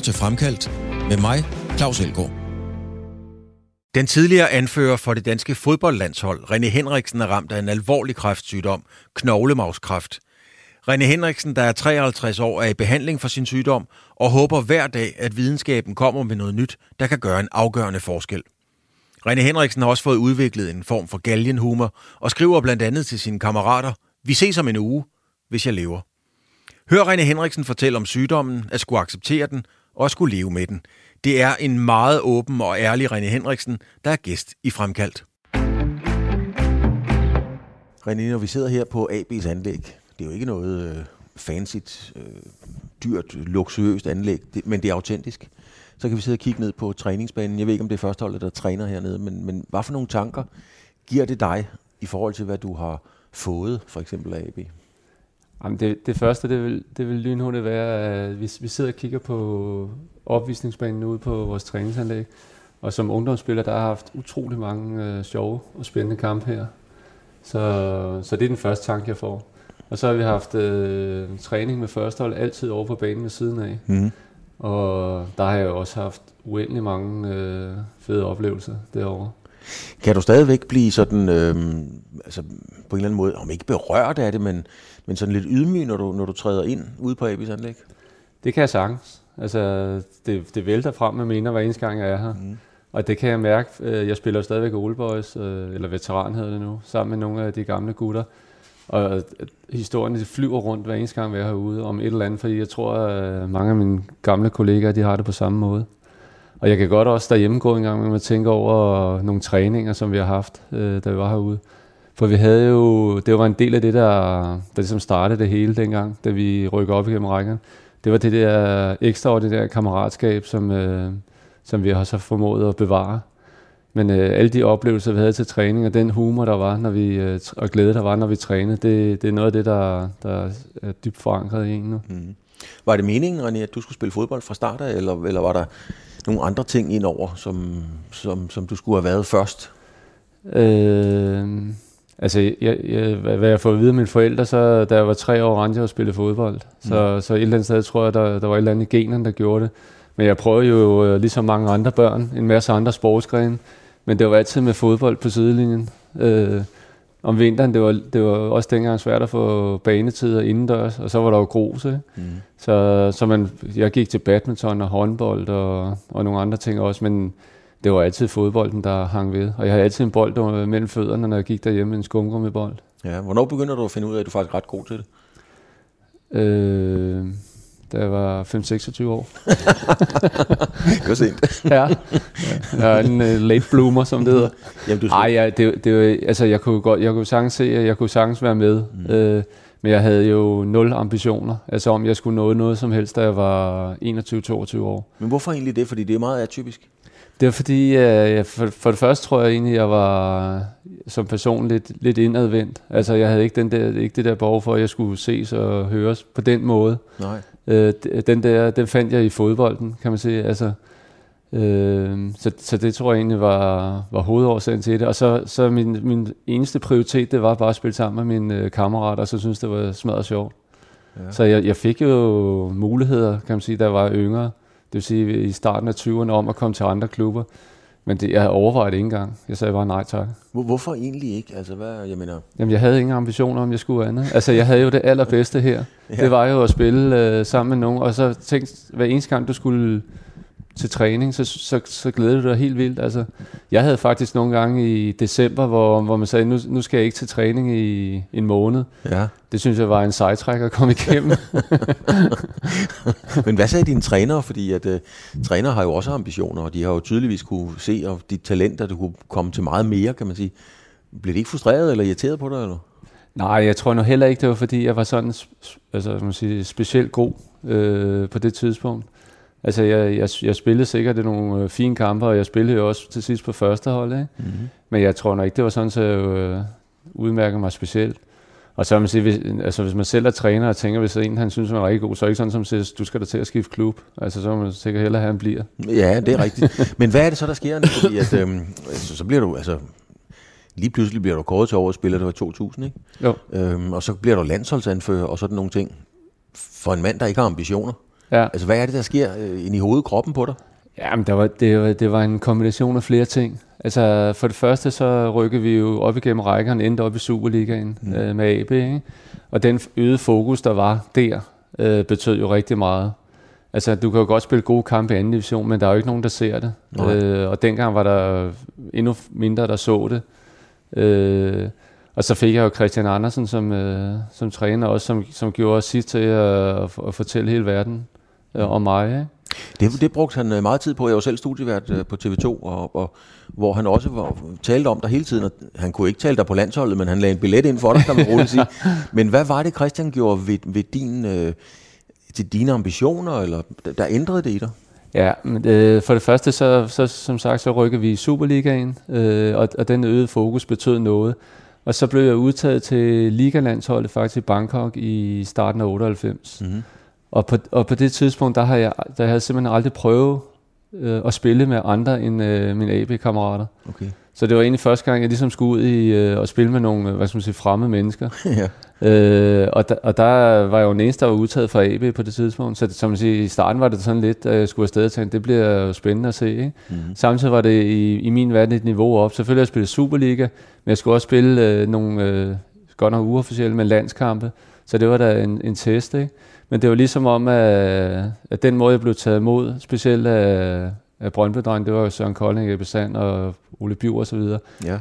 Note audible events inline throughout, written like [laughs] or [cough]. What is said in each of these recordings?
lytter til Fremkaldt med mig, Claus Elgaard. Den tidligere anfører for det danske fodboldlandshold, René Henriksen, er ramt af en alvorlig kræftsygdom, knoglemavskræft. René Henriksen, der er 53 år, er i behandling for sin sygdom og håber hver dag, at videnskaben kommer med noget nyt, der kan gøre en afgørende forskel. René Henriksen har også fået udviklet en form for galgenhumor og skriver blandt andet til sine kammerater, vi ses om en uge, hvis jeg lever. Hør René Henriksen fortælle om sygdommen, at skulle acceptere den og skulle leve med den. Det er en meget åben og ærlig René Henriksen, der er gæst i Fremkaldt. René, når vi sidder her på AB's anlæg, det er jo ikke noget øh, fancy, øh, dyrt, luksuriøst anlæg, det, men det er autentisk. Så kan vi sidde og kigge ned på træningsbanen. Jeg ved ikke, om det er førsteholdet, der træner hernede, men, men hvad for nogle tanker giver det dig i forhold til, hvad du har fået, for eksempel af AB? Jamen det, det første, det vil, det vil lynhurtigt være, at vi, vi sidder og kigger på opvisningsbanen ude på vores træningsanlæg. Og som ungdomsspiller, der har haft utrolig mange øh, sjove og spændende kampe her. Så, så det er den første tanke, jeg får. Og så har vi haft øh, træning med førstehold altid over på banen ved siden af. Mm. Og der har jeg også haft uendelig mange øh, fede oplevelser derovre. Kan du stadigvæk blive sådan, øh, altså på en eller anden måde, om ikke berørt af det, men, men sådan lidt ydmyg, når du, når du træder ind ude på Abis anlæg? Det kan jeg sagtens. Altså, det, det vælter frem med mener hver eneste gang, jeg er her. Mm. Og det kan jeg mærke. Øh, jeg spiller stadigvæk Old Boys, øh, eller veteran hedder det nu, sammen med nogle af de gamle gutter. Og øh, historien de flyver rundt hver eneste gang, vi er herude om et eller andet, fordi jeg tror, at mange af mine gamle kollegaer, de har det på samme måde. Og jeg kan godt også derhjemme gå en gang med at tænke over nogle træninger, som vi har haft, da vi var herude. For vi havde jo, det var en del af det, der, der ligesom startede det hele dengang, da vi rykkede op igennem rækkerne. Det var det der ekstraordinære kammeratskab, som, øh, som vi har så formået at bevare. Men øh, alle de oplevelser, vi havde til træning, og den humor, der var, når vi, øh, og glæde, der var, når vi trænede, det, det er noget af det, der, der er dybt forankret i en nu. Mm. Var det meningen, René, at du skulle spille fodbold fra start af, eller, eller var der nogle andre ting indover, som, som, som du skulle have været først? Øh, altså, jeg, jeg, hvad jeg fået at vide af mine forældre, så da jeg var tre år, rendte jeg og spille fodbold. Så, mm. så et eller andet sted tror jeg, der, der var et eller andet i der gjorde det. Men jeg prøvede jo, øh, ligesom mange andre børn, en masse andre sportsgrene. Men det var altid med fodbold på sidelinjen. Øh, om vinteren, det var, det var også dengang svært at få banetider indendørs, og så var der jo grus. Ikke? Mm. Så, så man, jeg gik til badminton og håndbold og, og nogle andre ting også, men det var altid fodbolden, der hang ved. Og jeg havde altid en bold mellem fødderne, når jeg gik derhjemme med en skumgummibold. Ja, hvornår begynder du at finde ud af, at du faktisk er ret god til det? Øh, da jeg var 5-26 år. [laughs] det var sent. [laughs] ja. Jeg er en uh, late bloomer, som det hedder. Jamen, du Ej, ja, det, det, altså, jeg kunne godt, jeg kunne sagtens se, at jeg kunne sagtens være med. Mm. Øh, men jeg havde jo nul ambitioner, altså om jeg skulle nå noget som helst, da jeg var 21-22 år. Men hvorfor egentlig det? Fordi det er meget atypisk. Det er fordi, øh, for, for det første tror jeg egentlig, jeg var som person lidt, lidt indadvendt. Altså jeg havde ikke, den der, ikke det der behov for, at jeg skulle ses og høres på den måde. Nej. Øh, den der, den fandt jeg i fodbolden, kan man sige. Altså, øh, så, så det tror jeg egentlig var, var hovedårsagen til det. Og så, så min, min eneste prioritet, det var bare at spille sammen med mine øh, kammerater, og så synes det var smadret sjovt. Ja. Så jeg, jeg fik jo muligheder, kan man sige, da jeg var yngre. Det vil sige i starten af 20'erne om at komme til andre klubber. Men det, jeg havde overvejet det ikke engang. Jeg sagde bare nej tak. Hvorfor egentlig ikke? Altså, hvad, jeg mener... Jamen, jeg havde ingen ambitioner om, jeg skulle andet. Altså, jeg havde jo det allerbedste her. [laughs] ja. Det var jo at spille øh, sammen med nogen, og så tænkte hver eneste gang, du skulle til træning, så, så, så glædede du dig helt vildt. Altså, jeg havde faktisk nogle gange i december, hvor, hvor man sagde, nu, nu skal jeg ikke til træning i en måned. Ja. Det synes jeg var en sejtræk at komme igennem. [laughs] Men hvad sagde dine trænere? Fordi at uh, trænere har jo også ambitioner, og de har jo tydeligvis kunne se, og dit talenter, du kunne komme til meget mere, kan man sige. Blev de ikke frustreret eller irriteret på dig? Eller? Nej, jeg tror nu heller ikke, det var fordi, jeg var sådan altså, man sige, specielt god øh, på det tidspunkt. Altså, jeg, jeg, jeg spillede sikkert nogle øh, fine kampe, og jeg spillede jo også til sidst på første hold, ikke? Mm-hmm. Men jeg tror nok ikke, det var sådan, så jeg øh, udmærker mig specielt. Og så man sige, hvis, altså, hvis man selv er træner og tænker, hvis en han synes, man er rigtig god, så er det ikke sådan, som siger, du skal da til at skifte klub. Altså, så må man sikkert hellere have, han bliver. Ja, det er rigtigt. Men hvad er det så, der sker? Fordi at, øhm, altså, så bliver du, altså, lige pludselig bliver du kåret til årets spiller, det var 2000, ikke? Jo. Øhm, og så bliver du landsholdsanfører og sådan nogle ting. For en mand, der ikke har ambitioner, Ja. Altså, hvad er det, der sker øh, ind i hovedet kroppen på dig? Jamen, det var, det, var, det var en kombination af flere ting. Altså, for det første så rykkede vi jo op igennem rækkerne, endte op i Superligaen mm. øh, med AB, ikke? Og den øgede fokus, der var der, øh, betød jo rigtig meget. Altså, du kan jo godt spille gode kampe i anden division, men der er jo ikke nogen, der ser det. Øh, og dengang var der endnu mindre, der så det. Øh, og så fik jeg jo Christian Andersen som, øh, som træner også, som, som gjorde sit til at, at, at fortælle hele verden øh, om mig. Ikke? Det, det brugte han øh, meget tid på. Jeg var selv studievært øh, på TV2, og, og, hvor han også var, talte om dig hele tiden. Og han kunne ikke tale dig på landsholdet, men han lagde en billet ind for dig, kan man roligt sige. [laughs] Men hvad var det, Christian gjorde ved, ved din, øh, til dine ambitioner, eller der ændrede det i dig? Ja, men, øh, for det første, så, så som sagt, så rykker vi i Superligaen, øh, og, og den øgede fokus betød noget. Og så blev jeg udtaget til Ligalandsholdet faktisk i Bangkok i starten af 98. Mm-hmm. Og, på, og på det tidspunkt, der, har jeg, der havde jeg simpelthen aldrig prøvet øh, at spille med andre end øh, mine AB-kammerater. Okay. Så det var egentlig første gang, jeg ligesom skulle ud i øh, og spille med nogle, hvad skal man sige, fremmede mennesker. [laughs] ja. Øh, og, da, og der var jeg jo den eneste, der var udtaget fra AB på det tidspunkt. Så som man siger, i starten var det sådan lidt, at jeg skulle afsted og tænke, det bliver jo spændende at se. Ikke? Mm-hmm. Samtidig var det i, i min verden et niveau op. Selvfølgelig har jeg spillet Superliga, men jeg skulle også spille øh, nogle, øh, godt nok uofficielle, men landskampe. Så det var da en, en test. Ikke? Men det var ligesom om, at, at den måde, jeg blev taget imod, specielt af, af brøndby det var Søren Kolding, Ebbe Sand og Ole Biv og så videre. Ja.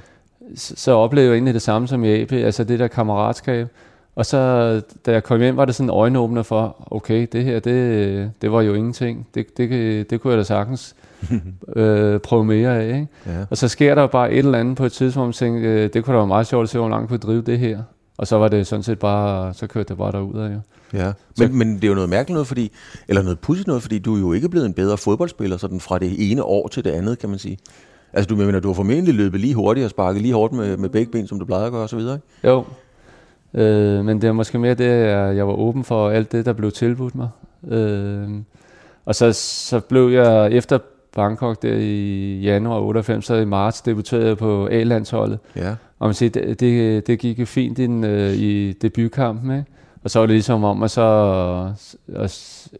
Så, så oplevede jeg egentlig det samme som i AB, altså det der kammeratskab. Og så, da jeg kom hjem, var det sådan en øjenåbner for, okay, det her, det, det var jo ingenting. Det, det, det kunne jeg da sagtens [laughs] øh, prøve mere af. Ikke? Ja. Og så sker der bare et eller andet på et tidspunkt, hvor jeg tænkte, øh, det kunne da være meget sjovt at se, hvor langt kunne drive det her. Og så var det sådan set bare, så kørte det bare derud af. Jo. Ja, men, men det er jo noget mærkeligt noget, fordi, eller noget pudsigt noget, fordi du er jo ikke blevet en bedre fodboldspiller sådan fra det ene år til det andet, kan man sige. Altså du mener, du har formentlig løbet lige hurtigt og sparket lige hårdt med, med begge ben, som du plejede at gøre osv.? Jo, øh, men det er måske mere det, at jeg var åben for alt det, der blev tilbudt mig. Øh, og så, så blev jeg efter Bangkok der i januar 98, så i marts debuterede jeg på A-landsholdet. Ja. Og man siger, det, det, det gik jo fint ind, øh, i debutkampen, ikke? Og så var det ligesom om at så... Og,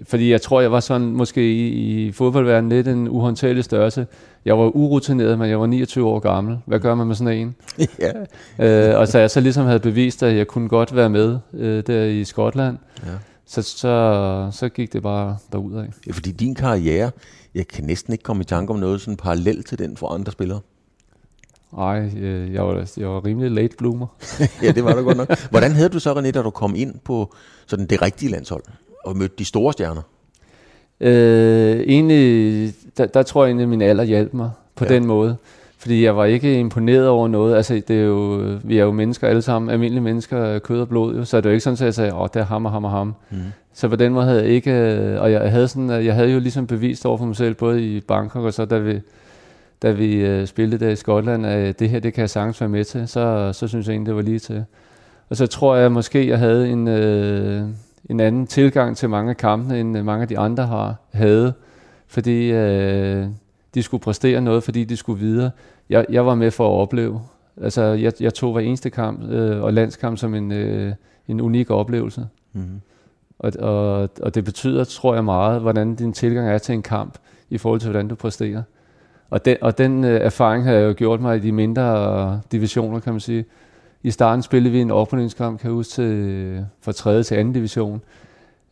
fordi jeg tror, jeg var sådan måske i, i fodboldverdenen lidt en uhåndterlig størrelse. Jeg var urutineret, men jeg var 29 år gammel. Hvad gør man med sådan en? [laughs] ja. øh, og så jeg så ligesom havde bevist, at jeg kunne godt være med øh, der i Skotland, ja. så, så, så gik det bare derudad. Ja, fordi din karriere, jeg kan næsten ikke komme i tanke om noget sådan parallelt til den for andre spillere. Nej, øh, jeg var, jeg var rimelig late bloomer. [laughs] ja, det var du godt nok. Hvordan havde du så, René, da du kom ind på sådan det rigtige landshold og mødte de store stjerner? Øh, egentlig, der, der tror jeg egentlig, at min alder hjalp mig på ja. den måde. Fordi jeg var ikke imponeret over noget. Altså, det er jo, vi er jo mennesker alle sammen, almindelige mennesker, kød og blod. Jo. Så det er jo ikke sådan, at jeg sagde, åh, det er ham og ham og ham. Mm. Så på den måde havde jeg ikke, og jeg havde, sådan, jeg havde jo ligesom bevist over for mig selv, både i Bangkok og så, da vi, da vi øh, spillede der i Skotland, at det her, det kan jeg sagtens være med til, så, så synes jeg egentlig, det var lige til. Og så tror jeg måske, jeg havde en, øh, en anden tilgang til mange af kampene, end mange af de andre har havde, fordi øh, de skulle præstere noget, fordi de skulle videre. Jeg, jeg var med for at opleve. Altså, jeg, jeg tog hver eneste kamp øh, og landskamp som en, øh, en unik oplevelse. Mm-hmm. Og, og, og det betyder, tror jeg meget, hvordan din tilgang er til en kamp, i forhold til, hvordan du præsterer. Og den, og den øh, erfaring har jeg jo gjort mig i de mindre divisioner, kan man sige. I starten spillede vi en oprykningskamp, kan jeg huske, til, fra 3. til 2. division.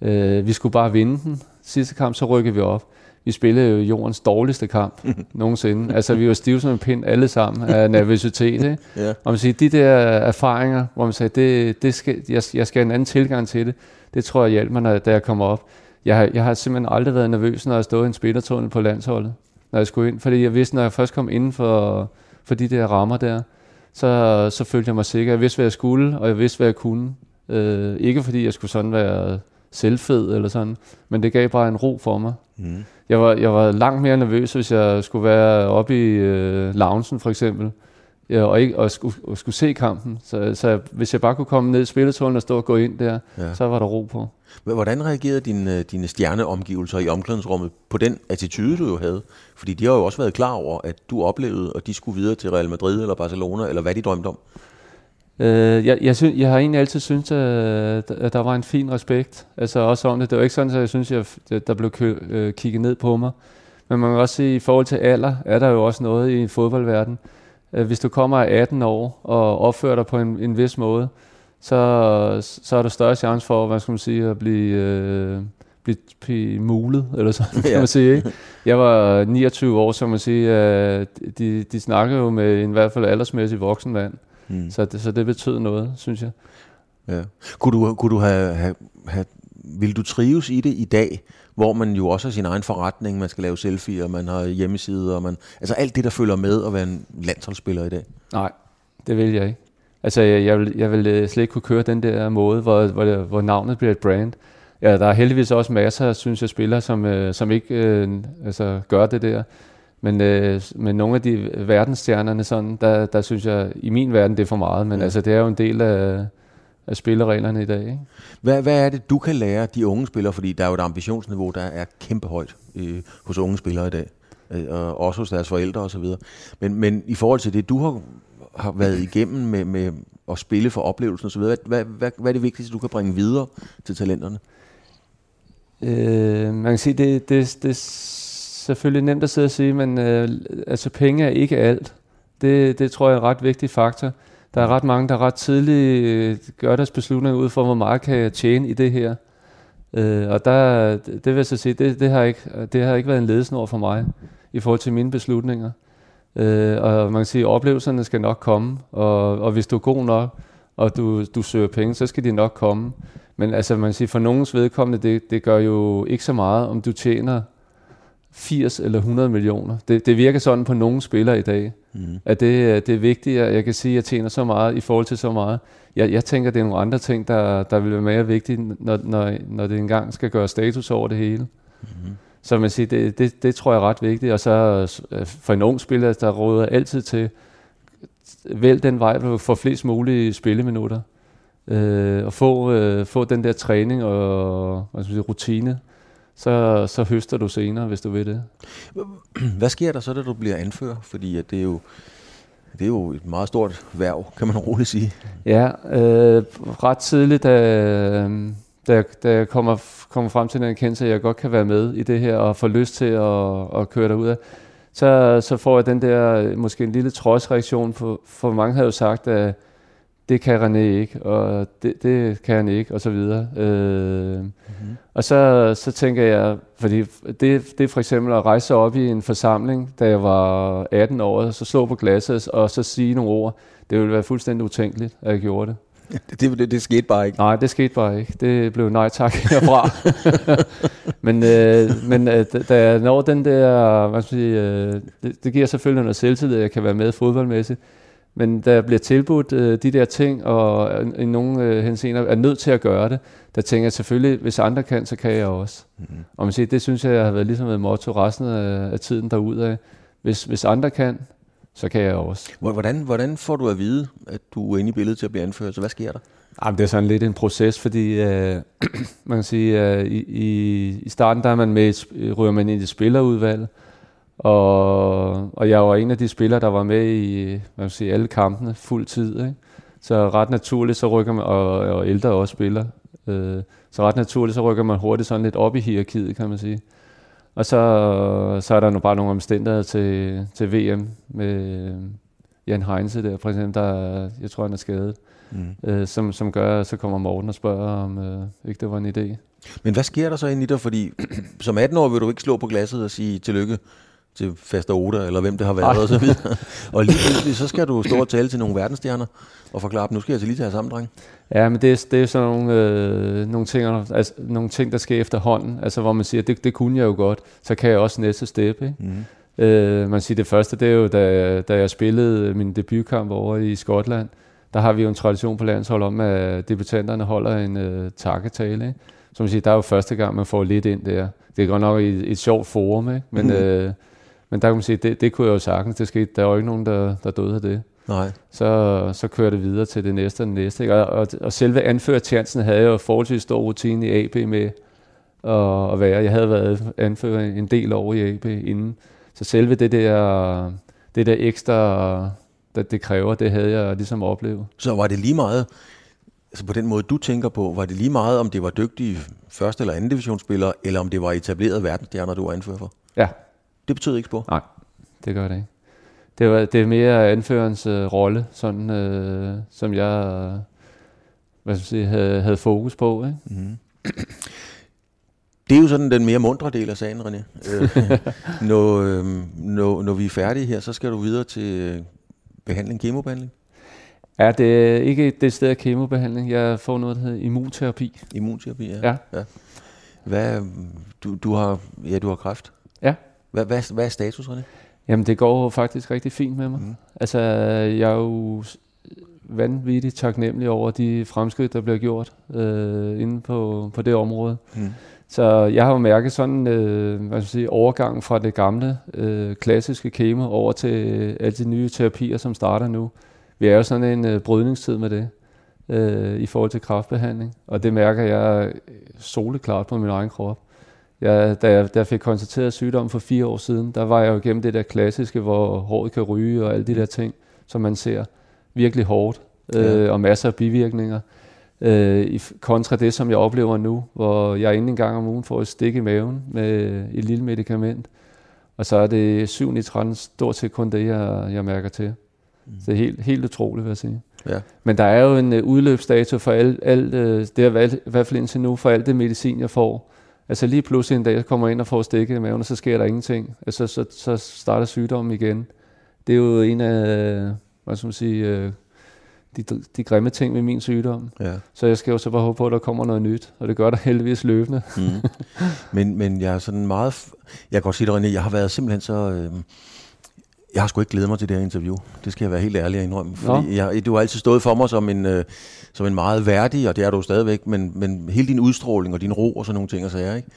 Øh, vi skulle bare vinde den. Sidste kamp, så rykkede vi op. Vi spillede jo jordens dårligste kamp [laughs] nogensinde. Altså, vi var stive som en pind alle sammen af [laughs] nervøsitet. Ikke? ja. Og man siger, de der erfaringer, hvor man sagde, det, det skal, jeg, jeg skal have en anden tilgang til det, det tror jeg hjælper mig, da jeg kommer op. Jeg har, jeg har simpelthen aldrig været nervøs, når jeg stod i en spillertunnel på landsholdet når jeg skulle ind. Fordi jeg vidste, når jeg først kom ind for, for de der rammer der, så, så følte jeg mig sikker. Jeg vidste, hvad jeg skulle, og jeg vidste, hvad jeg kunne. Øh, ikke fordi jeg skulle sådan være selvfed eller sådan, men det gav bare en ro for mig. Mm. Jeg, var, jeg var langt mere nervøs, hvis jeg skulle være oppe i øh, loungen for eksempel, ja, og, ikke, og, skulle, og skulle se kampen. Så, så hvis jeg bare kunne komme ned i spilletålen og stå og gå ind der, ja. så var der ro på. Hvordan reagerede dine, dine stjerneomgivelser i omklædningsrummet på den attitude, du jo havde? Fordi de har jo også været klar over, at du oplevede, at de skulle videre til Real Madrid eller Barcelona, eller hvad de drømte om. Øh, jeg, jeg, synes, jeg har egentlig altid syntes, at, at der var en fin respekt. Altså også om det. Det var ikke sådan, at jeg synes, at der blev øh, kigget ned på mig. Men man kan også sige, at i forhold til alder, er der jo også noget i fodboldverden. Hvis du kommer af 18 år og opfører dig på en, en vis måde, så, så er der større chance for, hvad skal man sige, at blive, øh, blive, blive mulet, eller sådan [laughs] kan man sige. Ikke? Jeg var 29 år, så man sige, øh, de, de snakker jo med en i hvert fald aldersmæssig voksen mand. Mm. Så, det, så det betød noget, synes jeg. Ja. Kunne du, kunne du have, have, have, vil du trives i det i dag, hvor man jo også har sin egen forretning, man skal lave selfie, man har hjemmeside, og man, altså alt det, der følger med at være en landsholdsspiller i dag? Nej, det vil jeg ikke. Altså, jeg, jeg, vil, jeg vil øh, slet ikke kunne køre den der måde, hvor, hvor, hvor navnet bliver et brand. Ja, der er heldigvis også masser, synes jeg, spillere, som, øh, som ikke øh, altså, gør det der. Men, øh, men nogle af de verdensstjernerne, sådan, der, der synes jeg, i min verden, det er for meget. Men ja. altså, det er jo en del af, af spillereglerne i dag. Ikke? Hvad, hvad er det, du kan lære de unge spillere? Fordi der er jo et ambitionsniveau, der er kæmpe højt øh, hos unge spillere i dag. Øh, og også hos deres forældre osv. Men, men i forhold til det, du har, har været igennem med, med at spille for oplevelsen osv., hvad, hvad, hvad, hvad er det vigtigste, du kan bringe videre til talenterne? Øh, man kan sige, det, det, det er selvfølgelig nemt at sidde og sige, men øh, altså penge er ikke alt. Det, det tror jeg er en ret vigtig faktor. Der er ret mange, der ret tidligt øh, gør deres beslutninger ud for, hvor meget kan jeg tjene i det her. Øh, og der, det vil jeg så sige, det, det, har ikke, det har ikke været en ledesnor for mig i forhold til mine beslutninger. Øh, og man kan sige, at oplevelserne skal nok komme, og, og hvis du er god nok, og du, du søger penge, så skal de nok komme. Men altså, man kan sige, for nogens vedkommende, det, det gør jo ikke så meget, om du tjener 80 eller 100 millioner. Det, det virker sådan på nogle spillere i dag, mm. at det, det er vigtigt, at jeg kan sige, at jeg tjener så meget i forhold til så meget. Jeg, jeg tænker, det er nogle andre ting, der, der vil være mere vigtige, når, når, når det engang skal gøre status over det hele. Mm. Så man siger, det, det, det tror jeg er ret vigtigt. Og så øh, for en ung spiller, der råder altid til, vælg den vej, hvor du får flest mulige spilleminutter. Øh, og få, øh, få den der træning og sige, rutine, så, så høster du senere, hvis du vil det. [clears throat] Hvad sker der så, da du bliver anfører? Fordi at det er jo det er jo et meget stort værv, kan man roligt sige. Ja, øh, ret tidligt, da, da, da jeg kommer, kommer frem til den erkendelse, at jeg godt kan være med i det her, og får lyst til at, at køre derud af, så, så får jeg den der, måske en lille trodsreaktion, for, for mange havde jo sagt, at det kan René ikke, og det, det kan han ikke, og så videre. Øh, mm-hmm. Og så, så tænker jeg, fordi det, det er for eksempel at rejse op i en forsamling, da jeg var 18 år, så slå på glasset og så sige nogle ord. Det ville være fuldstændig utænkeligt, at jeg gjorde det. Det, det, det skete bare ikke? Nej, det skete bare ikke. Det blev nej tak herfra. [laughs] men øh, men øh, da jeg når den der, hvad skal jeg sige, øh, det, det giver selvfølgelig noget selvtillid, at jeg kan være med fodboldmæssigt. Men der bliver tilbudt øh, de der ting, og i nogle øh, henseender er nødt til at gøre det, der tænker jeg selvfølgelig, hvis andre kan, så kan jeg også. Mm-hmm. Og man siger, det synes jeg har været ligesom et motto resten af, af tiden derudad. Hvis, hvis andre kan, så kan jeg også. Hvordan, hvordan får du at vide, at du er inde i billedet til at blive anført? Så hvad sker der? Jamen, det er sådan lidt en proces, fordi øh, [clears throat] man kan sige, øh, i, i, i starten der er man med, ryger man ind i spillerudvalg, og, og jeg var en af de spillere, der var med i hvad man sige, alle kampene fuld tid. Ikke? Så ret naturligt, så rykker man, og, og ældre også spiller, øh, så ret naturligt, så rykker man hurtigt sådan lidt op i hierarkiet, kan man sige. Og så, så er der nu bare nogle omstændigheder til, til VM med Jan Heinze der, for eksempel, der, jeg tror, han er skadet, mm. øh, som, som gør, at så kommer Morten og spørger, om øh, ikke det var en idé. Men hvad sker der så ind i dig? Fordi [clears throat] som 18 år vil du ikke slå på glasset og sige tillykke til Faster Oda, eller hvem det har været, og så videre. [laughs] og lige pludselig, så skal du stå og tale til nogle verdensstjerner, og forklare dem, nu skal jeg til lige til sammen, dreng. Ja, men det er, det er sådan nogle, øh, nogle, ting, altså, nogle ting, der sker efterhånden, altså hvor man siger, det, det kunne jeg jo godt, så kan jeg også næste step, ikke? Mm. Øh, man siger, det første, det er jo, da, da jeg spillede min debutkamp over i Skotland, der har vi jo en tradition på landshold om, at debutanterne holder en øh, takketale, ikke? Så man siger, der er jo første gang, man får lidt ind der. Det er godt nok et, et sjovt forum, ikke? men mm. [laughs] øh, men der kan man sige, det, det kunne jeg jo sagtens. Det skete. Der var jo ikke nogen, der, der døde af det. Nej. Så, så kører det videre til det næste og det næste. Ikke? Og, og, og selve anførertjansen havde jeg jo forholdsvis stor rutine i AB med at, at være. Jeg havde været anfører en del år i AB inden. Så selve det der, det der ekstra, det, det kræver, det havde jeg ligesom oplevet. Så var det lige meget, altså på den måde du tænker på, var det lige meget, om det var dygtige første- eller anden divisionsspillere, eller om det var etablerede verdensstjerner, du var anfører for? Ja. Det betød ikke spor? Nej, det gør det ikke. Det, var, det er mere anførens øh, rolle, sådan, øh, som jeg øh, hvad skal jeg sige, havde, havde fokus på. Ikke? Mm. Det er jo sådan den mere mundre del af sagen, René. Øh, [laughs] når, øh, når, når vi er færdige her, så skal du videre til øh, behandling, kemobehandling. Ja, det er ikke det sted af kemobehandling. Jeg får noget, der hedder immunterapi. Immunterapi, ja. Ja. ja. Hvad, du, du, har, ja, du har kræft. Hvad, hvad, hvad er status, René? Jamen, det går faktisk rigtig fint med mig. Mm. Altså, jeg er jo vanvittigt taknemmelig over de fremskridt, der bliver gjort øh, inde på, på det område. Mm. Så jeg har jo mærket sådan øh, hvad skal jeg sige, overgang fra det gamle øh, klassiske kemo over til alle de nye terapier, som starter nu. Vi er jo sådan en øh, brydningstid med det øh, i forhold til kraftbehandling, og det mærker jeg soleklart på min egen krop. Jeg, da, jeg, da jeg fik konstateret sygdom for fire år siden, der var jeg jo igennem det der klassiske, hvor håret kan ryge og alle de der ting, som man ser virkelig hårdt, øh, ja. og masser af bivirkninger. Øh, i, kontra det, som jeg oplever nu, hvor jeg inden en gang om ugen får et stik i maven med et lille medicament, og så er det 7 i 13 stort set kun det, jeg, jeg mærker til. Mm. Så det er helt, helt utroligt, vil jeg sige. Ja. Men der er jo en uh, udløbsdato for alt, alt uh, det er i hvert fald indtil nu, for alt det medicin, jeg får. Altså lige pludselig en dag, jeg kommer ind og får stikket i maven, og så sker der ingenting. Altså så, så starter sygdommen igen. Det er jo en af, hvad skal man sige, uh, de, de grimme ting med min sygdom. Ja. Så jeg skal jo så bare håbe på, at der kommer noget nyt, og det gør der heldigvis løbende. Mm. men, men jeg er sådan meget... Jeg kan godt sige det, René, jeg har været simpelthen så... Øh, jeg har sgu ikke glædet mig til det her interview. Det skal jeg være helt ærlig at indrømme. Fordi jeg, du har altid stået for mig som en, øh, som en meget værdig, og det er du stadigvæk, men, men hele din udstråling og din ro og sådan nogle ting og sager, ikke?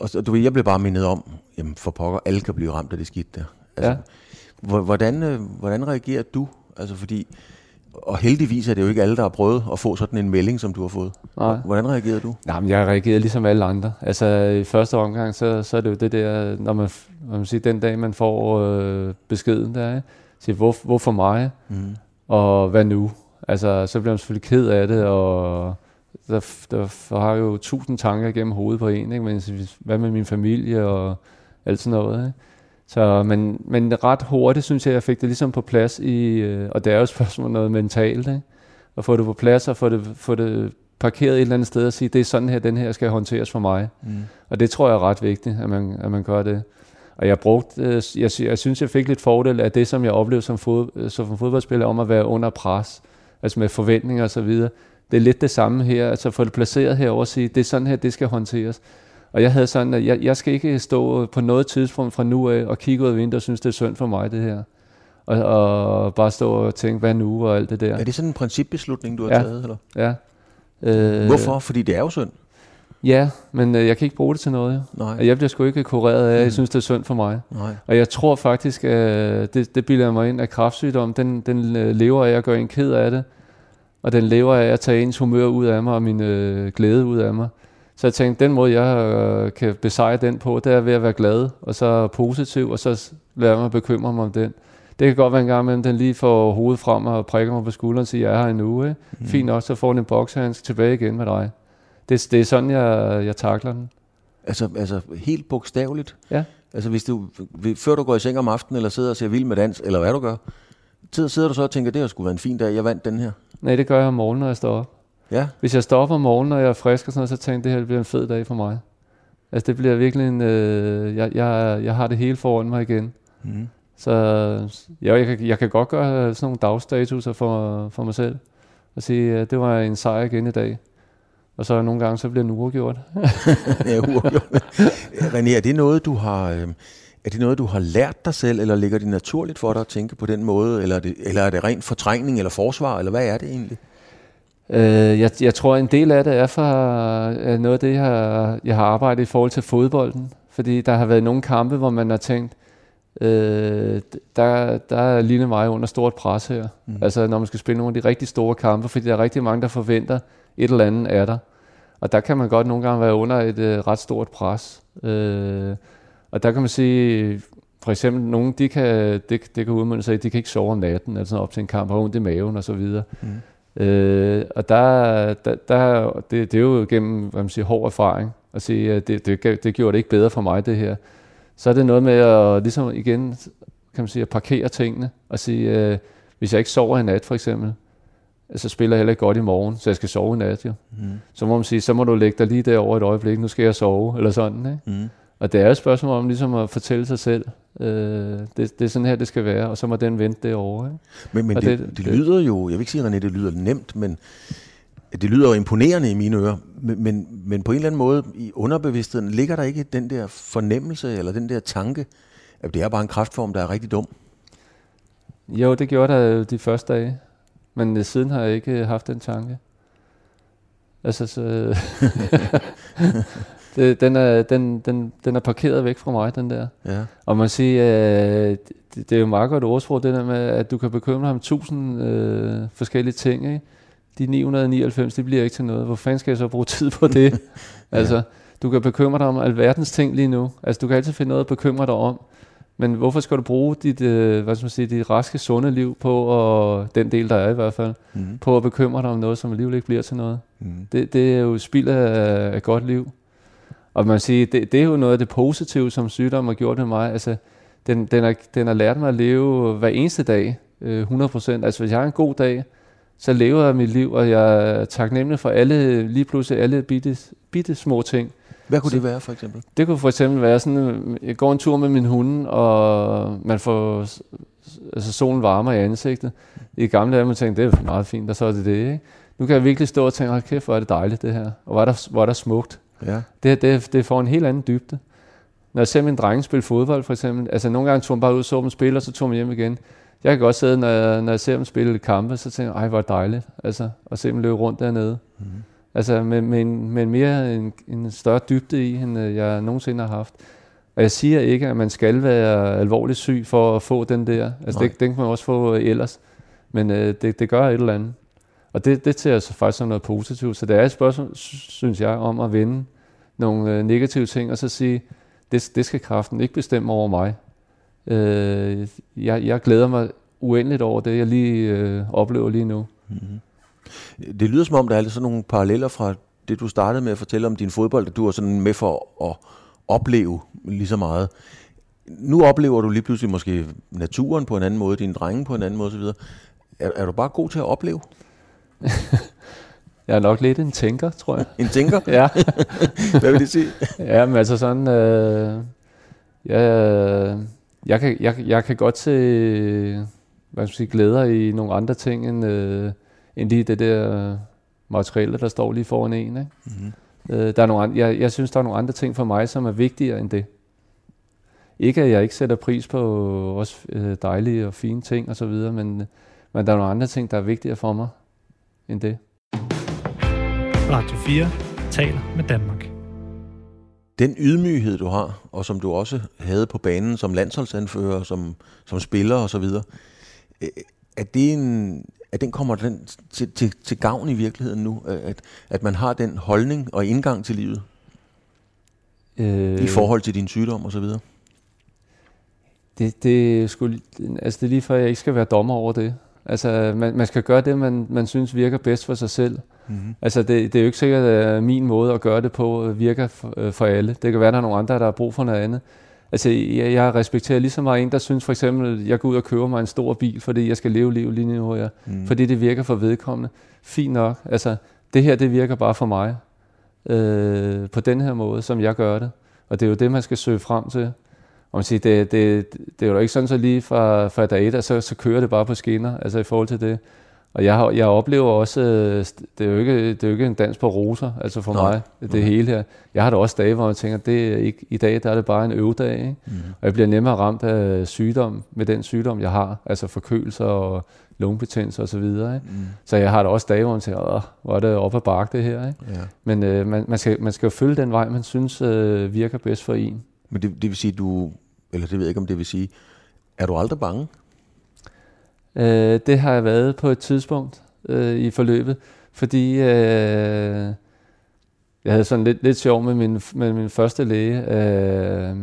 Og du ved, jeg blev bare mindet om, jamen for pokker, alle kan blive ramt af det skidt der. Altså, ja. hvordan, øh, hvordan reagerer du? Altså fordi og heldigvis er det jo ikke alle, der har prøvet at få sådan en melding, som du har fået. Nej. Hvordan reagerede du? Nej, men jeg reagerede ligesom alle andre. Altså i første omgang, så, så er det jo det der, når man, når man siger, den dag man får øh, beskeden der, ikke? siger, hvor, hvorfor mig? Mm. Og hvad nu? Altså, så bliver man selvfølgelig ked af det, og der, der har jo tusind tanker gennem hovedet på en, ikke? Men hvad med min familie og alt sådan noget, ikke? Så, men, men ret hurtigt synes jeg, jeg fik det ligesom på plads i, øh, og det er jo et spørgsmål noget mentalt, ikke? at få det på plads og få det, få det parkeret et eller andet sted og sige, det er sådan her, den her skal håndteres for mig. Mm. Og det tror jeg er ret vigtigt, at man, at man gør det. Og jeg brugte, øh, jeg, jeg synes, jeg fik lidt fordel af det, som jeg oplevede som, fod, som fodboldspiller, om at være under pres, altså med forventninger og så videre. Det er lidt det samme her, altså få det placeret herover og sige, det er sådan her, det skal håndteres. Og jeg havde sådan, at jeg, jeg skal ikke stå på noget tidspunkt fra nu af og kigge ud af vinduet og synes, det er synd for mig, det her. Og, og bare stå og tænke, hvad nu og alt det der. Er det sådan en principbeslutning, du har ja. taget? Eller? Ja. Øh, Hvorfor? Fordi det er jo synd. Ja, men øh, jeg kan ikke bruge det til noget. Nej. Jeg bliver sgu ikke kureret af, mm. jeg synes, det er synd for mig. Nej. Og jeg tror faktisk, at det, det bilder mig ind, at kraftsygdom, den, den øh, lever af at gøre en ked af det. Og den lever af at tage ens humør ud af mig og min øh, glæde ud af mig. Så jeg tænkte, den måde, jeg øh, kan besejre den på, det er ved at være glad, og så positiv, og så lade mig bekymre mig om den. Det kan godt være en gang imellem, den lige får hovedet frem og prikker mig på skulderen og siger, jeg er her en uge. Ikke? Mm. Fint nok, så får den en boksehandsk tilbage igen med dig. Det, det er sådan, jeg, jeg takler den. Altså, altså helt bogstaveligt? Ja. Altså hvis du, før du går i seng om aftenen, eller sidder og ser vild med dans, eller hvad du gør, sidder du så og tænker, det har sgu været en fin dag, jeg vandt den her? Nej, det gør jeg om morgenen, når jeg står op. Ja. Hvis jeg står op om morgenen, og jeg er frisk og sådan noget, så tænker jeg, det her bliver en fed dag for mig. Altså det bliver virkelig en, øh, jeg, jeg, jeg har det hele foran mig igen. Mm. Så ja, jeg, kan, jeg kan godt gøre sådan nogle dagstatuser for, for mig selv. Og sige, at det var en sejr igen i dag. Og så nogle gange, så bliver den uafgjort. [laughs] ja, uafgjort. René, er det noget, du har... Øh, er det noget, du har lært dig selv, eller ligger det naturligt for dig at tænke på den måde, eller er det, eller er det rent fortrængning eller forsvar, eller hvad er det egentlig? Øh, jeg, jeg tror, en del af det er for noget af det, jeg har, jeg har arbejdet i forhold til fodbolden. Fordi der har været nogle kampe, hvor man har tænkt, øh, der, der er Line mig under stort pres her. Mm. Altså når man skal spille nogle af de rigtig store kampe, fordi der er rigtig mange, der forventer et eller andet af dig. Og der kan man godt nogle gange være under et øh, ret stort pres. Øh, og der kan man sige, for eksempel, nogle, de kan, det, det kan udmynde sig, at de kan ikke sove om natten, altså op til en kamp, har ondt i maven og så videre. Mm. Øh, og der, der, der det, det er jo gennem hvad man siger, hård erfaring at sige, at det, det, det gjorde det ikke bedre for mig, det her. Så er det noget med at, ligesom igen, kan man sige, at parkere tingene og sige, øh, hvis jeg ikke sover i nat for eksempel, så spiller jeg heller ikke godt i morgen, så jeg skal sove i nat jo. Mm. Så må man sige, så må du lægge dig lige derovre et øjeblik, nu skal jeg sove, eller sådan, ikke? Mm. Og det er et spørgsmål om ligesom at fortælle sig selv, øh, det, det er sådan her, det skal være, og så må den vente derovre. Ikke? Men, men det, det, det, lyder jo, jeg vil ikke sige, at det lyder nemt, men det lyder jo imponerende i mine ører, men, men, men på en eller anden måde i underbevidstheden ligger der ikke den der fornemmelse eller den der tanke, at det er bare en kraftform, der er rigtig dum? Jo, det gjorde der de første dage, men siden har jeg ikke haft den tanke. Altså, så, [laughs] det, den, er, den, den, den er parkeret væk fra mig, den der. Ja. Og man siger, øh, det, det er jo meget godt ordsprog, det der med, at du kan bekymre om tusind øh, forskellige ting, ikke? de 999, det bliver ikke til noget. Hvor fanden skal jeg så bruge tid på det? [laughs] ja. Altså, du kan bekymre dig om alverdens ting lige nu. Altså, du kan altid finde noget at bekymre dig om. Men hvorfor skal du bruge dit, øh, hvad skal man sige, dit raske, sunde liv på, og den del, der er i hvert fald, mm. på at bekymre dig om noget, som alligevel ikke bliver til noget? Mm. Det, det er jo spild af, af godt liv. Og man siger, det, det er jo noget af det positive, som sygdommen har gjort med mig. Altså, den, den, har, den har lært mig at leve hver eneste dag, øh, 100%. Altså, hvis jeg har en god dag, så lever jeg mit liv, og jeg er taknemmelig for alle, lige pludselig alle bitte, bitte små ting. Hvad kunne så, det være for eksempel? Det kunne for eksempel være sådan, jeg går en tur med min hund, og man får, altså solen varmer i ansigtet. I gamle dage, man tænkte, det er meget fint, og så er det det, ikke? Nu kan jeg virkelig stå og tænke, hold kæft, hvor er det dejligt det her, og hvor er der, hvor er der smukt. Ja. Det, det, det får en helt anden dybde. Når jeg ser min drenge spille fodbold for eksempel, altså nogle gange tog man bare ud så dem spille, og så tog man hjem igen jeg kan godt sidde, når jeg, når jeg ser dem spille kampe, så tænker jeg, ej, hvor dejligt, altså, at se dem løbe rundt dernede. Mm. Altså, med, med, en, med mere, en, en større dybde i, end øh, jeg nogensinde har haft. Og jeg siger ikke, at man skal være alvorligt syg for at få den der. Altså, det, den kan man også få ellers. Men øh, det, det gør et eller andet. Og det, det ser jeg faktisk som noget positivt. Så det er et spørgsmål, synes jeg, om at vende nogle øh, negative ting, og så sige, det, det skal kraften ikke bestemme over mig. Øh, jeg, jeg glæder mig uendeligt over det, jeg lige øh, oplever lige nu. Mm-hmm. Det lyder som om, der er sådan nogle paralleller fra det, du startede med at fortælle om din fodbold, at du er sådan med for at opleve lige så meget. Nu oplever du lige pludselig måske naturen på en anden måde, dine drenge på en anden måde osv. Er, er du bare god til at opleve? [laughs] jeg er nok lidt en tænker, tror jeg. En tænker? [laughs] ja. [laughs] Hvad vil det sige? ja, men altså sådan... Øh, jeg, jeg kan, jeg, jeg kan godt se hvad skal sige, glæder i nogle andre ting, end, øh, end lige det der materiale, der står lige foran en. Ikke? Mm-hmm. Øh, der er nogle andre, jeg, jeg synes, der er nogle andre ting for mig, som er vigtigere end det. Ikke at jeg ikke sætter pris på også øh, dejlige og fine ting og så videre, men, men der er nogle andre ting, der er vigtigere for mig end det. Radio 4 taler med Danmark. Den ydmyghed, du har, og som du også havde på banen som landsholdsanfører, som, som spiller osv., er det en, at den kommer den til, til, til gavn i virkeligheden nu? At, at man har den holdning og indgang til livet? Øh, I forhold til din sygdom osv.? Det, det, skulle, altså det er lige for, at jeg ikke skal være dommer over det. Altså, man, man skal gøre det, man, man synes virker bedst for sig selv. Mm-hmm. Altså, det, det er jo ikke sikkert, at min måde at gøre det på virker for, øh, for alle. Det kan være, at der er nogle andre, der har brug for noget andet. Altså, jeg, jeg respekterer lige så meget en, der synes for eksempel, at jeg går ud og køber mig en stor bil, fordi jeg skal leve liv lige nu, hvor jeg, mm. fordi det virker for vedkommende. Fint nok. Altså, det her, det virker bare for mig. Øh, på den her måde, som jeg gør det. Og det er jo det, man skal søge frem til. Og man siger, det, det, det er jo ikke sådan, så lige fra, fra dag et, så, så kører det bare på skinner, altså i forhold til det. Og jeg, har, jeg oplever også, øh, det er, jo ikke, det er jo ikke en dans på roser, altså for Nej. mig, det okay. hele her. Jeg har da også dage, hvor jeg tænker, det er ikke, i dag der er det bare en øvedag, ikke? Mm. og jeg bliver nemmere ramt af sygdom, med den sygdom, jeg har, altså forkølelser og lungebetændelse osv. Ikke? Mm. Så jeg har da også dage, hvor jeg tænker, hvor er det op ad bakke det her. Ikke? Ja. Men øh, man, man, skal, man skal jo følge den vej, man synes øh, virker bedst for en. Men det, det vil sige, du, eller det ved jeg ikke, om det vil sige, er du aldrig bange? Øh, det har jeg været på et tidspunkt øh, i forløbet, fordi øh, jeg havde sådan lidt, lidt sjov med min, med min første læge. Øh,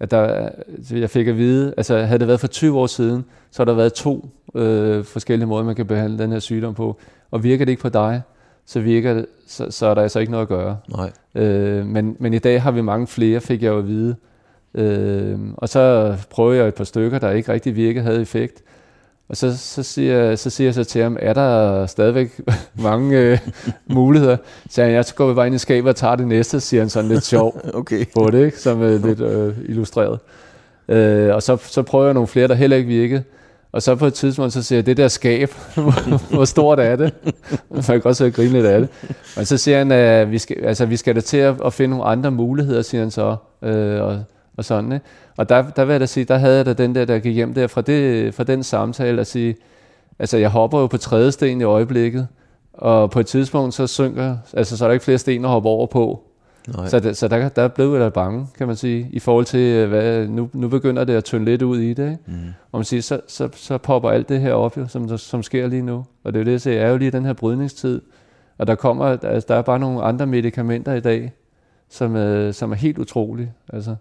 at der, jeg fik at vide, altså havde det været for 20 år siden, så har der været to øh, forskellige måder, man kan behandle den her sygdom på. Og virker det ikke på dig, så virker det, så, så er der altså ikke noget at gøre. Nej. Øh, men, men i dag har vi mange flere, fik jeg jo at vide. Øh, og så prøvede jeg et par stykker, der ikke rigtig virkede, havde effekt. Og så, så, siger, så siger jeg så til ham, er der stadigvæk [laughs] mange øh, muligheder? Så han, jeg så går vi bare ind i skabet og tager det næste, siger han sådan lidt sjov [laughs] okay. på det, ikke? som er lidt øh, illustreret. Øh, og så, så prøver jeg nogle flere, der heller ikke virkede. Og så på et tidspunkt, så siger jeg, det der skab, [laughs] hvor stort er det? Man kan godt så grine lidt af det. Og så siger han, at vi skal, altså, vi skal da til at, at finde nogle andre muligheder, siger han så. Øh, og, og sådan, ikke? Og der, der vil jeg da sige, der havde jeg da den der, der gik hjem der fra, det, fra den samtale at sige, altså jeg hopper jo på tredje sten i øjeblikket, og på et tidspunkt så synker, altså så er der ikke flere sten at hoppe over på. Nej. Så, så der, der blev jeg da bange, kan man sige, i forhold til, hvad, nu, nu begynder det at tynde lidt ud i det. Ikke? Mm. Og man siger, så, så, så popper alt det her op, jo, som, som sker lige nu. Og det er jo det, jeg siger, er jo lige den her brydningstid. Og der kommer, altså, der er bare nogle andre medicamenter i dag, som, øh, som er helt utrolige. Altså.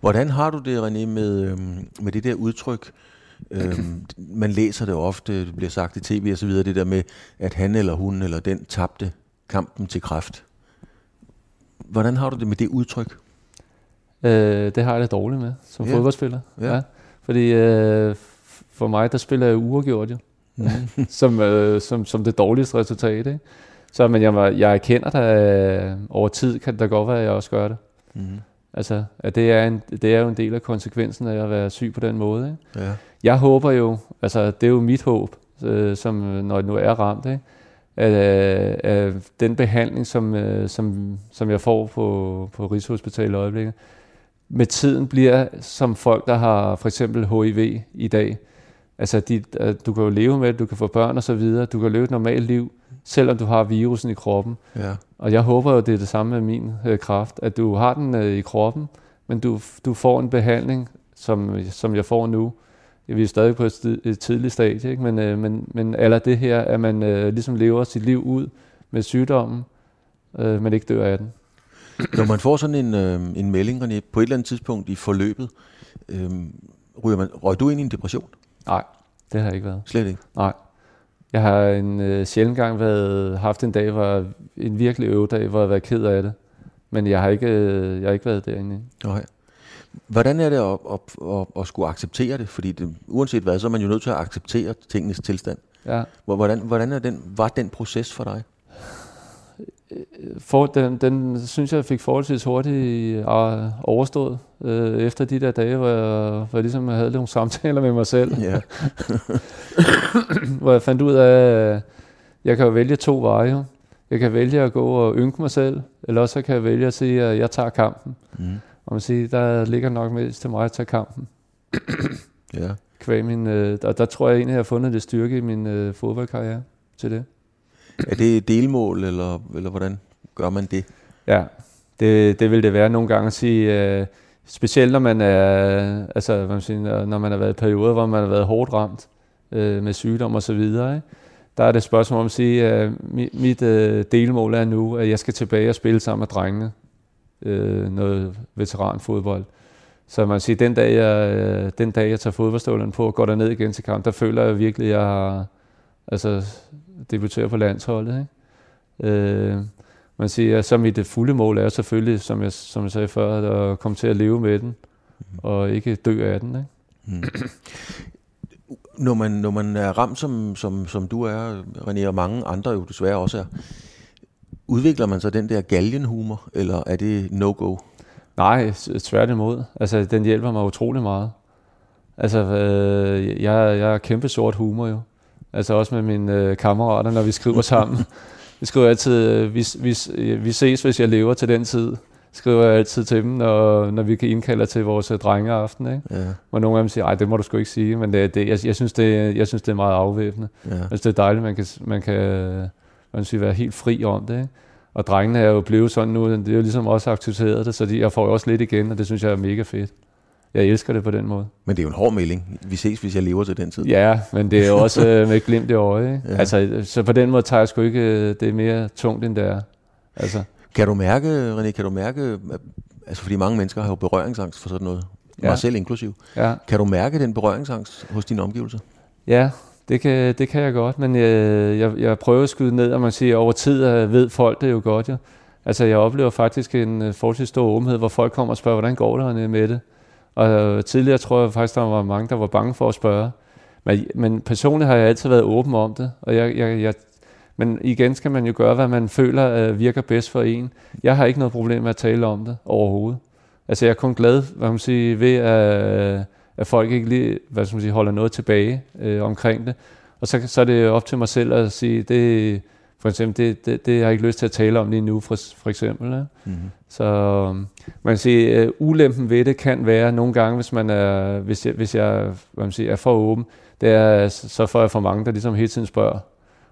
Hvordan har du det, René, med, øhm, med det der udtryk? Øhm, [clears throat] man læser det ofte, det bliver sagt i tv og så videre, det der med, at han eller hun eller den tabte kampen til kræft. Hvordan har du det med det udtryk? Øh, det har jeg det dårligt med, som ja. fodboldspiller. Ja. ja. Fordi øh, for mig, der spiller jeg uafgjort jo. Mm. [laughs] som, øh, som, som det dårligste resultat. Ikke? Så men jeg, jeg erkender, at øh, over tid kan det godt være, at jeg også gør det. Mm. Altså, at det er, en, det er jo en del af konsekvensen af at være syg på den måde. Ikke? Ja. Jeg håber jo, altså det er jo mit håb, øh, som, når jeg nu er ramt, ikke? At, øh, at den behandling, som, øh, som, som jeg får på, på Rigshospitalet i øjeblikket, med tiden bliver som folk, der har for eksempel HIV i dag. Altså, de, du kan jo leve med det, du kan få børn og så videre, du kan leve et normalt liv, selvom du har virusen i kroppen. Ja. Og jeg håber jo, det er det samme med min øh, kraft, at du har den øh, i kroppen, men du, du får en behandling, som, som jeg får nu. Vi er stadig på et, et tidligt stadie, ikke? Men, øh, men, men eller det her, at man øh, ligesom lever sit liv ud med sygdommen, øh, men ikke dør af den. Når man får sådan en, øh, en melding, René, på et eller andet tidspunkt i forløbet, øh, ryger man, røg du ind i en depression? Nej, det har jeg ikke været. Slet ikke? Nej. Jeg har en øh, sjældent gang været, haft en dag, hvor en virkelig øvedag, hvor jeg har været ked af det. Men jeg har ikke, øh, jeg har ikke været derinde. Okay. Hvordan er det at, at, at, at skulle acceptere det? Fordi det, uanset hvad, så er man jo nødt til at acceptere tingenes tilstand. Ja. Hvordan, hvordan er den, var den proces for dig? For, den, den synes jeg fik forholdsvis hurtigt uh, overstået uh, efter de der dage, hvor jeg, hvor jeg ligesom havde nogle [laughs] samtaler med mig selv. Ja. [laughs] hvor jeg fandt ud af, at jeg kan jo vælge to veje. Jeg kan vælge at gå og ynke mig selv, eller også kan jeg vælge at sige, at jeg tager kampen. Mm. Og man siger, der ligger nok mest til mig at tage kampen. ja. Kvæg min, uh, og der tror jeg egentlig, at jeg har fundet det styrke i min uh, fodboldkarriere til det. Er det delmål, eller, eller hvordan gør man det? Ja, det, det vil det være nogle gange at sige, øh, specielt når man er, altså, hvad man siger, når man har været i perioder, hvor man har været hårdt ramt øh, med sygdom og så videre, ikke? der er det spørgsmål om at sige, øh, at mit, mit delmål er nu, at jeg skal tilbage og spille sammen med drengene. øh, noget veteranfodbold. Så man siger, den dag jeg, øh, den dag jeg tager fodboldstøvlen på og går der ned igen til kamp, der føler jeg virkelig, at jeg har altså, debutere på landsholdet. Ikke? Øh, man siger, så mit fulde mål er selvfølgelig, som jeg, som jeg sagde før, at komme til at leve med den, mm. og ikke dø af den. Ikke? Mm. Når, man, når man er ramt, som, som, som du er, René, og mange andre jo desværre også er, udvikler man så den der galgenhumor, eller er det no-go? Nej, tværtimod. Altså, den hjælper mig utrolig meget. Altså, øh, jeg, jeg er kæmpe sort humor jo. Altså også med mine øh, kammerater, når vi skriver [laughs] sammen. vi skriver altid, øh, vi, vi, vi ses, hvis jeg lever til den tid. Skriver jeg altid til dem, når, når vi kan indkalde til vores øh, drengeaften. Ikke? Ja. Hvor nogle af dem siger, nej, det må du sgu ikke sige. Men det, det, jeg, jeg, synes, det, jeg synes, det er meget afvæbnende. Ja. Synes, det er dejligt, man kan, man kan man sige, være helt fri om det. Ikke? Og drengene er jo blevet sådan nu, det er jo ligesom også accepteret det, så de, jeg får jo også lidt igen, og det synes jeg er mega fedt jeg elsker det på den måde. Men det er jo en hård melding. Vi ses, hvis jeg lever til den tid. Ja, men det er jo også øh, med glimt i øje. Ikke? Ja. Altså, så på den måde tager jeg sgu ikke, øh, det er mere tungt, end det er. Altså. Kan du mærke, René, kan du mærke, altså fordi mange mennesker har jo berøringsangst for sådan noget. Ja. Mig selv inklusiv. Ja, Kan du mærke den berøringsangst hos dine omgivelser? ja det, kan, det kan jeg godt, men jeg, jeg, jeg prøver at skyde ned, og man siger, over tid øh, ved folk det jo godt. Jo. Altså, jeg oplever faktisk en øh, forholdsvis stor åbenhed, hvor folk kommer og spørger, hvordan går det med det? Og øh, tidligere tror jeg faktisk, der var mange, der var bange for at spørge. Men, men personligt har jeg altid været åben om det, og jeg, jeg, jeg, men igen skal man jo gøre, hvad man føler øh, virker bedst for en. Jeg har ikke noget problem med at tale om det overhovedet. Altså jeg er kun glad, hvad man siger, ved at, at folk ikke lige, hvad man sige, holder noget tilbage øh, omkring det. Og så, så er det op til mig selv at sige, det, for eksempel, det, det, det har jeg ikke lyst til at tale om lige nu, for, for eksempel. Ja. Mm-hmm. Så øhm, man kan sige, øh, ulempen ved det kan være nogle gange, hvis man er, hvis jeg, hvis jeg hvad man siger, er for åben, det er, så får jeg for mange, der ligesom hele tiden spørger.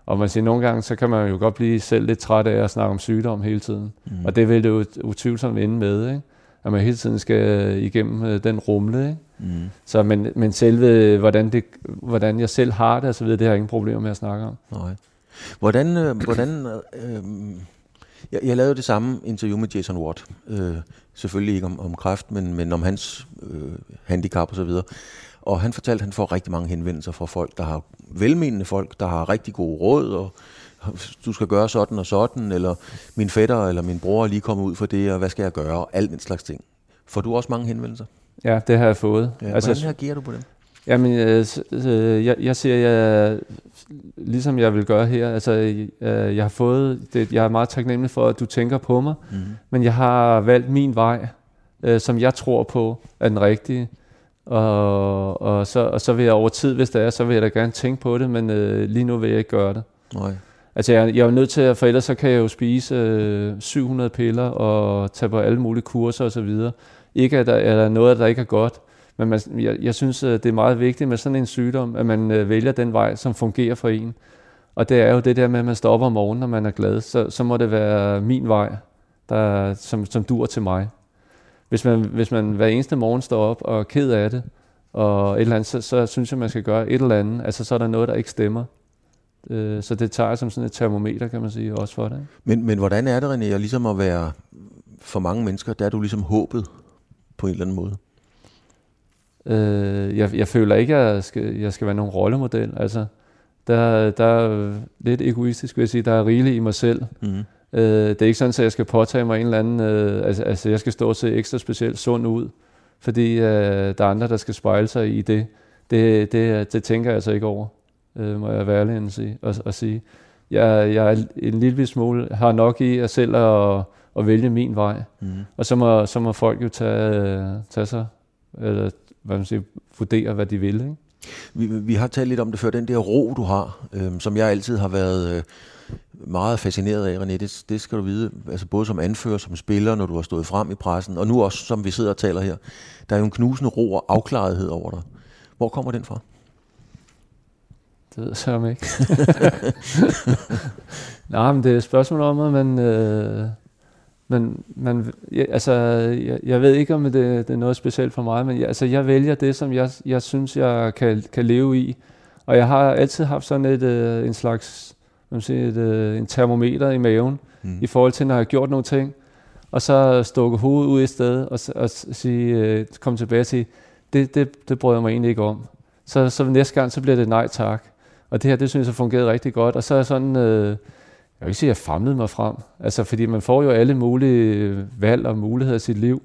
Og man siger, nogle gange, så kan man jo godt blive selv lidt træt af at snakke om sygdom hele tiden. Mm. Og det vil det jo utvivlsomt ende med, ikke? at man hele tiden skal igennem øh, den rumle. Ikke? Mm. Så, men, men selve, hvordan, det, hvordan jeg selv har det, og så videre, det har jeg ingen problemer med at snakke om. Nej. Hvordan, øh, hvordan øh, øh, jeg, jeg lavede det samme interview med Jason Watt. Øh, selvfølgelig ikke om, om kræft, men, men om hans øh, handicap og så videre. Og han fortalte, at han får rigtig mange henvendelser fra folk, der har velmenende folk, der har rigtig gode råd, og du skal gøre sådan og sådan, eller min fætter eller min bror er lige kommet ud for det, og hvad skal jeg gøre, og alt den slags ting. Får du også mange henvendelser? Ja, det har jeg fået. Ja, altså, hvordan reagerer du på dem? Jamen, øh, øh, jeg, jeg siger, jeg, ligesom jeg vil gøre her, altså, øh, jeg har fået, det, jeg er meget taknemmelig for, at du tænker på mig, Mm. men jeg har valgt min vej, øh, som jeg tror på er den rigtige. Og, og, så, og så vil jeg over tid, hvis det er, så vil jeg da gerne tænke på det, men øh, lige nu vil jeg ikke gøre det. Nej. Altså jeg, jeg er jo nødt til, at for ellers så kan jeg jo spise øh, 700 piller og tage på alle mulige kurser osv. Ikke at der er noget, der ikke er godt, men man, jeg, jeg synes, det er meget vigtigt med sådan en sygdom, at man øh, vælger den vej, som fungerer for en. Og det er jo det der med, at man stopper om morgenen, når man er glad, så, så må det være min vej, der, som, som dur til mig. Hvis man, hvis man hver eneste morgen står op og er ked af det, og et eller andet, så, så synes jeg, man skal gøre et eller andet. Altså, så er der noget, der ikke stemmer. Øh, Så det tager jeg som sådan et termometer, kan man sige, også for det. ikke? Men, men hvordan er det, René, at ligesom at være for mange mennesker, der er du ligesom håbet på en eller anden måde? Øh, jeg, jeg føler ikke, at jeg skal, jeg skal være nogen rollemodel. Altså, der, der er lidt egoistisk, vil jeg sige. Der er rigeligt i mig selv. Mm. Øh, det er ikke sådan, at jeg skal påtage mig en eller anden... Øh, altså, altså, jeg skal stå og se ekstra specielt sund ud, fordi øh, der er andre, der skal spejle sig i det. Det, det, det tænker jeg altså ikke over, øh, må jeg være ærlig at sige. Og, og sige. Jeg, jeg er en lille smule, har nok i at selv at, at vælge min vej. Mm. Og så må, så må folk jo tage, øh, tage sig, eller hvad man siger, vurdere, hvad de vil. Ikke? Vi, vi har talt lidt om det før, den der ro, du har, øhm, som jeg altid har været øh, meget fascineret af, René, det, det skal du vide, altså både som anfører, som spiller, når du har stået frem i pressen, og nu også, som vi sidder og taler her. Der er jo en knusende ro og afklarethed over dig. Hvor kommer den fra? Det ved jeg ikke. [laughs] Nej, men det er et spørgsmål om, at man... Øh, men man, ja, altså, jeg, jeg ved ikke, om det, det er noget specielt for mig, men jeg, altså, jeg vælger det, som jeg, jeg synes, jeg kan, kan leve i. Og jeg har altid haft sådan et, øh, en slags man siger, et, øh, en termometer i maven, Mm. i forhold til, når jeg har gjort nogle ting, og så stukke hovedet ud i sted, og, og sige, øh, komme tilbage og sige, det, det, det bryder jeg mig egentlig ikke om. Så, så næste gang, så bliver det nej tak. Og det her, det synes jeg fungerede rigtig godt. Og så er sådan, øh, jeg vil ikke sige, at jeg famlede mig frem. Altså, fordi man får jo alle mulige øh, valg og muligheder i sit liv.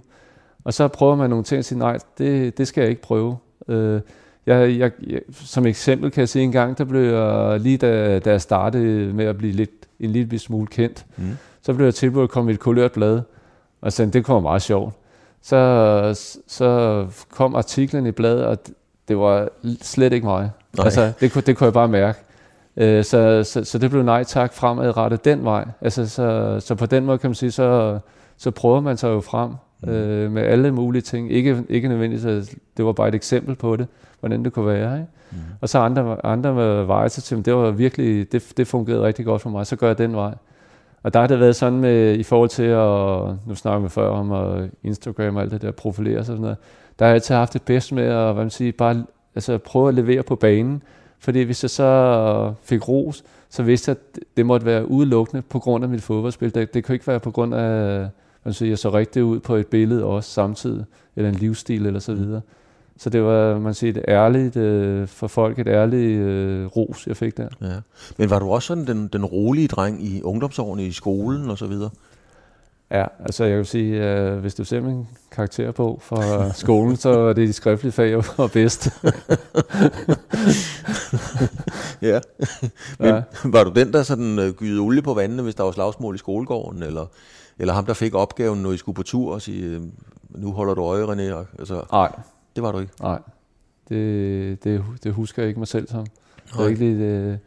Og så prøver man nogle ting og siger, nej, det, det skal jeg ikke prøve. Øh, jeg, jeg, jeg, som eksempel kan jeg sige, en gang, der blev jeg, lige da, da jeg startede med at blive lidt, en lille smule kendt, Mm. så blev jeg tilbudt at komme i et kulørt blad. Og så det kommer meget sjovt. Så, så kom artiklen i bladet, og det- var slet ikke mig. Nej. Altså, det, det kunne jeg bare mærke. Øh, så, så, så det blev nej tak fremadrettet den vej. Altså, så, så på den måde kan man sige, så, så prøver man sig jo frem øh, med alle mulige ting. Ikke, ikke nødvendigvis, at det var bare et eksempel på det, hvordan det kunne være. Ikke? Mm. Og så andre, andre veje så til, det var virkelig, det, det fungerede rigtig godt for mig, så gør jeg den vej. Og der har det været sådan med, i forhold til at, nu snakker vi før om at Instagram og alt det der, profilere og sådan noget, der har jeg altid haft det bedst med at, hvad man siger, bare altså, prøve at levere på banen. Fordi hvis jeg så fik ros, så vidste jeg, at det- måtte være udelukkende på grund af mit fodboldspil. Det, det kunne ikke være på grund af hvad Altså jeg så rigtig ud på et billede også samtidig, eller en livsstil eller så videre. Så det var, man siger, et ærligt, øh, for folk et ærligt øh, ros, jeg fik der. Ja. Men var du også sådan den, den rolige dreng i ungdomsårene i skolen og så videre? Ja, altså jeg vil sige, at hvis du ser min karakter på fra skolen, så er det de skriftlige fag, jeg var bedst. [laughs] ja. Men ja. var du den, der sådan uh, gyde olie på vandene, hvis der var slagsmål i skolegården, eller, eller ham, der fik opgaven, når I skulle på tur og sige, øh, nu holder du øje, René? Altså, Nej. Det var du ikke? Nej. Det, det, det husker jeg ikke mig selv som. Det var ikke lidt, øh,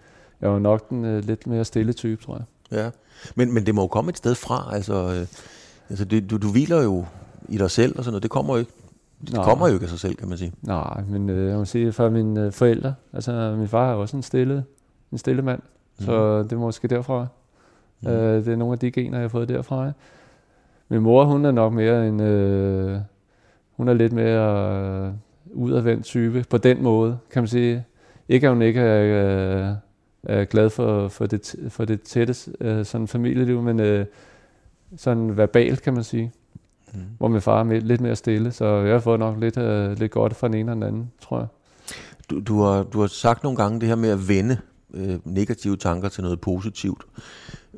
jeg var nok den lidt mere stille type, tror jeg. Ja, men, men det må jo komme et sted fra. Altså, øh, altså det, du, du hviler jo i dig selv og sådan noget. Det kommer jo ikke, det Nej. kommer jo ikke af sig selv, kan man sige. Nej, men øh, jeg må sige, for mine øh, forældre, altså min far er også en stille, en stille mand, mm. så det er måske derfra. Mm. Øh, det er nogle af de gener, jeg har fået derfra. Ja. Min mor, hun er nok mere en, øh, hun er lidt mere øh, udadvendt type på den måde, kan man sige. Ikke at hun ikke er, øh, er glad for, for, det, for det tætte øh, sådan familieliv, men øh, sådan verbalt, kan man sige. Mm. Hvor min far er med, lidt mere stille, så jeg har fået nok lidt, øh, lidt godt fra den ene og den anden, tror jeg. Du, du, har, du har sagt nogle gange det her med at vende øh, negative tanker til noget positivt.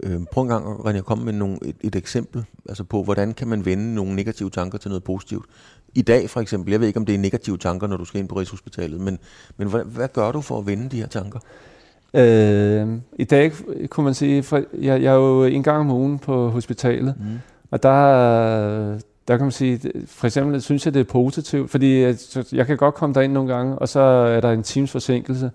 Øh, prøv en gang, René, at komme med nogle, et, et eksempel altså på, hvordan kan man vende nogle negative tanker til noget positivt. I dag for eksempel, jeg ved ikke, om det er negative tanker, når du skal ind på Rigshospitalet, men, men hvad, hvad gør du for at vende de her tanker? Øh, I dag kunne man sige, for jeg, jeg er jo en gang om ugen på hospitalet, mm. og der, der kan man sige, for eksempel synes jeg, det er positivt, fordi jeg, jeg kan godt komme derind nogle gange, og så er der en times forsinkelse.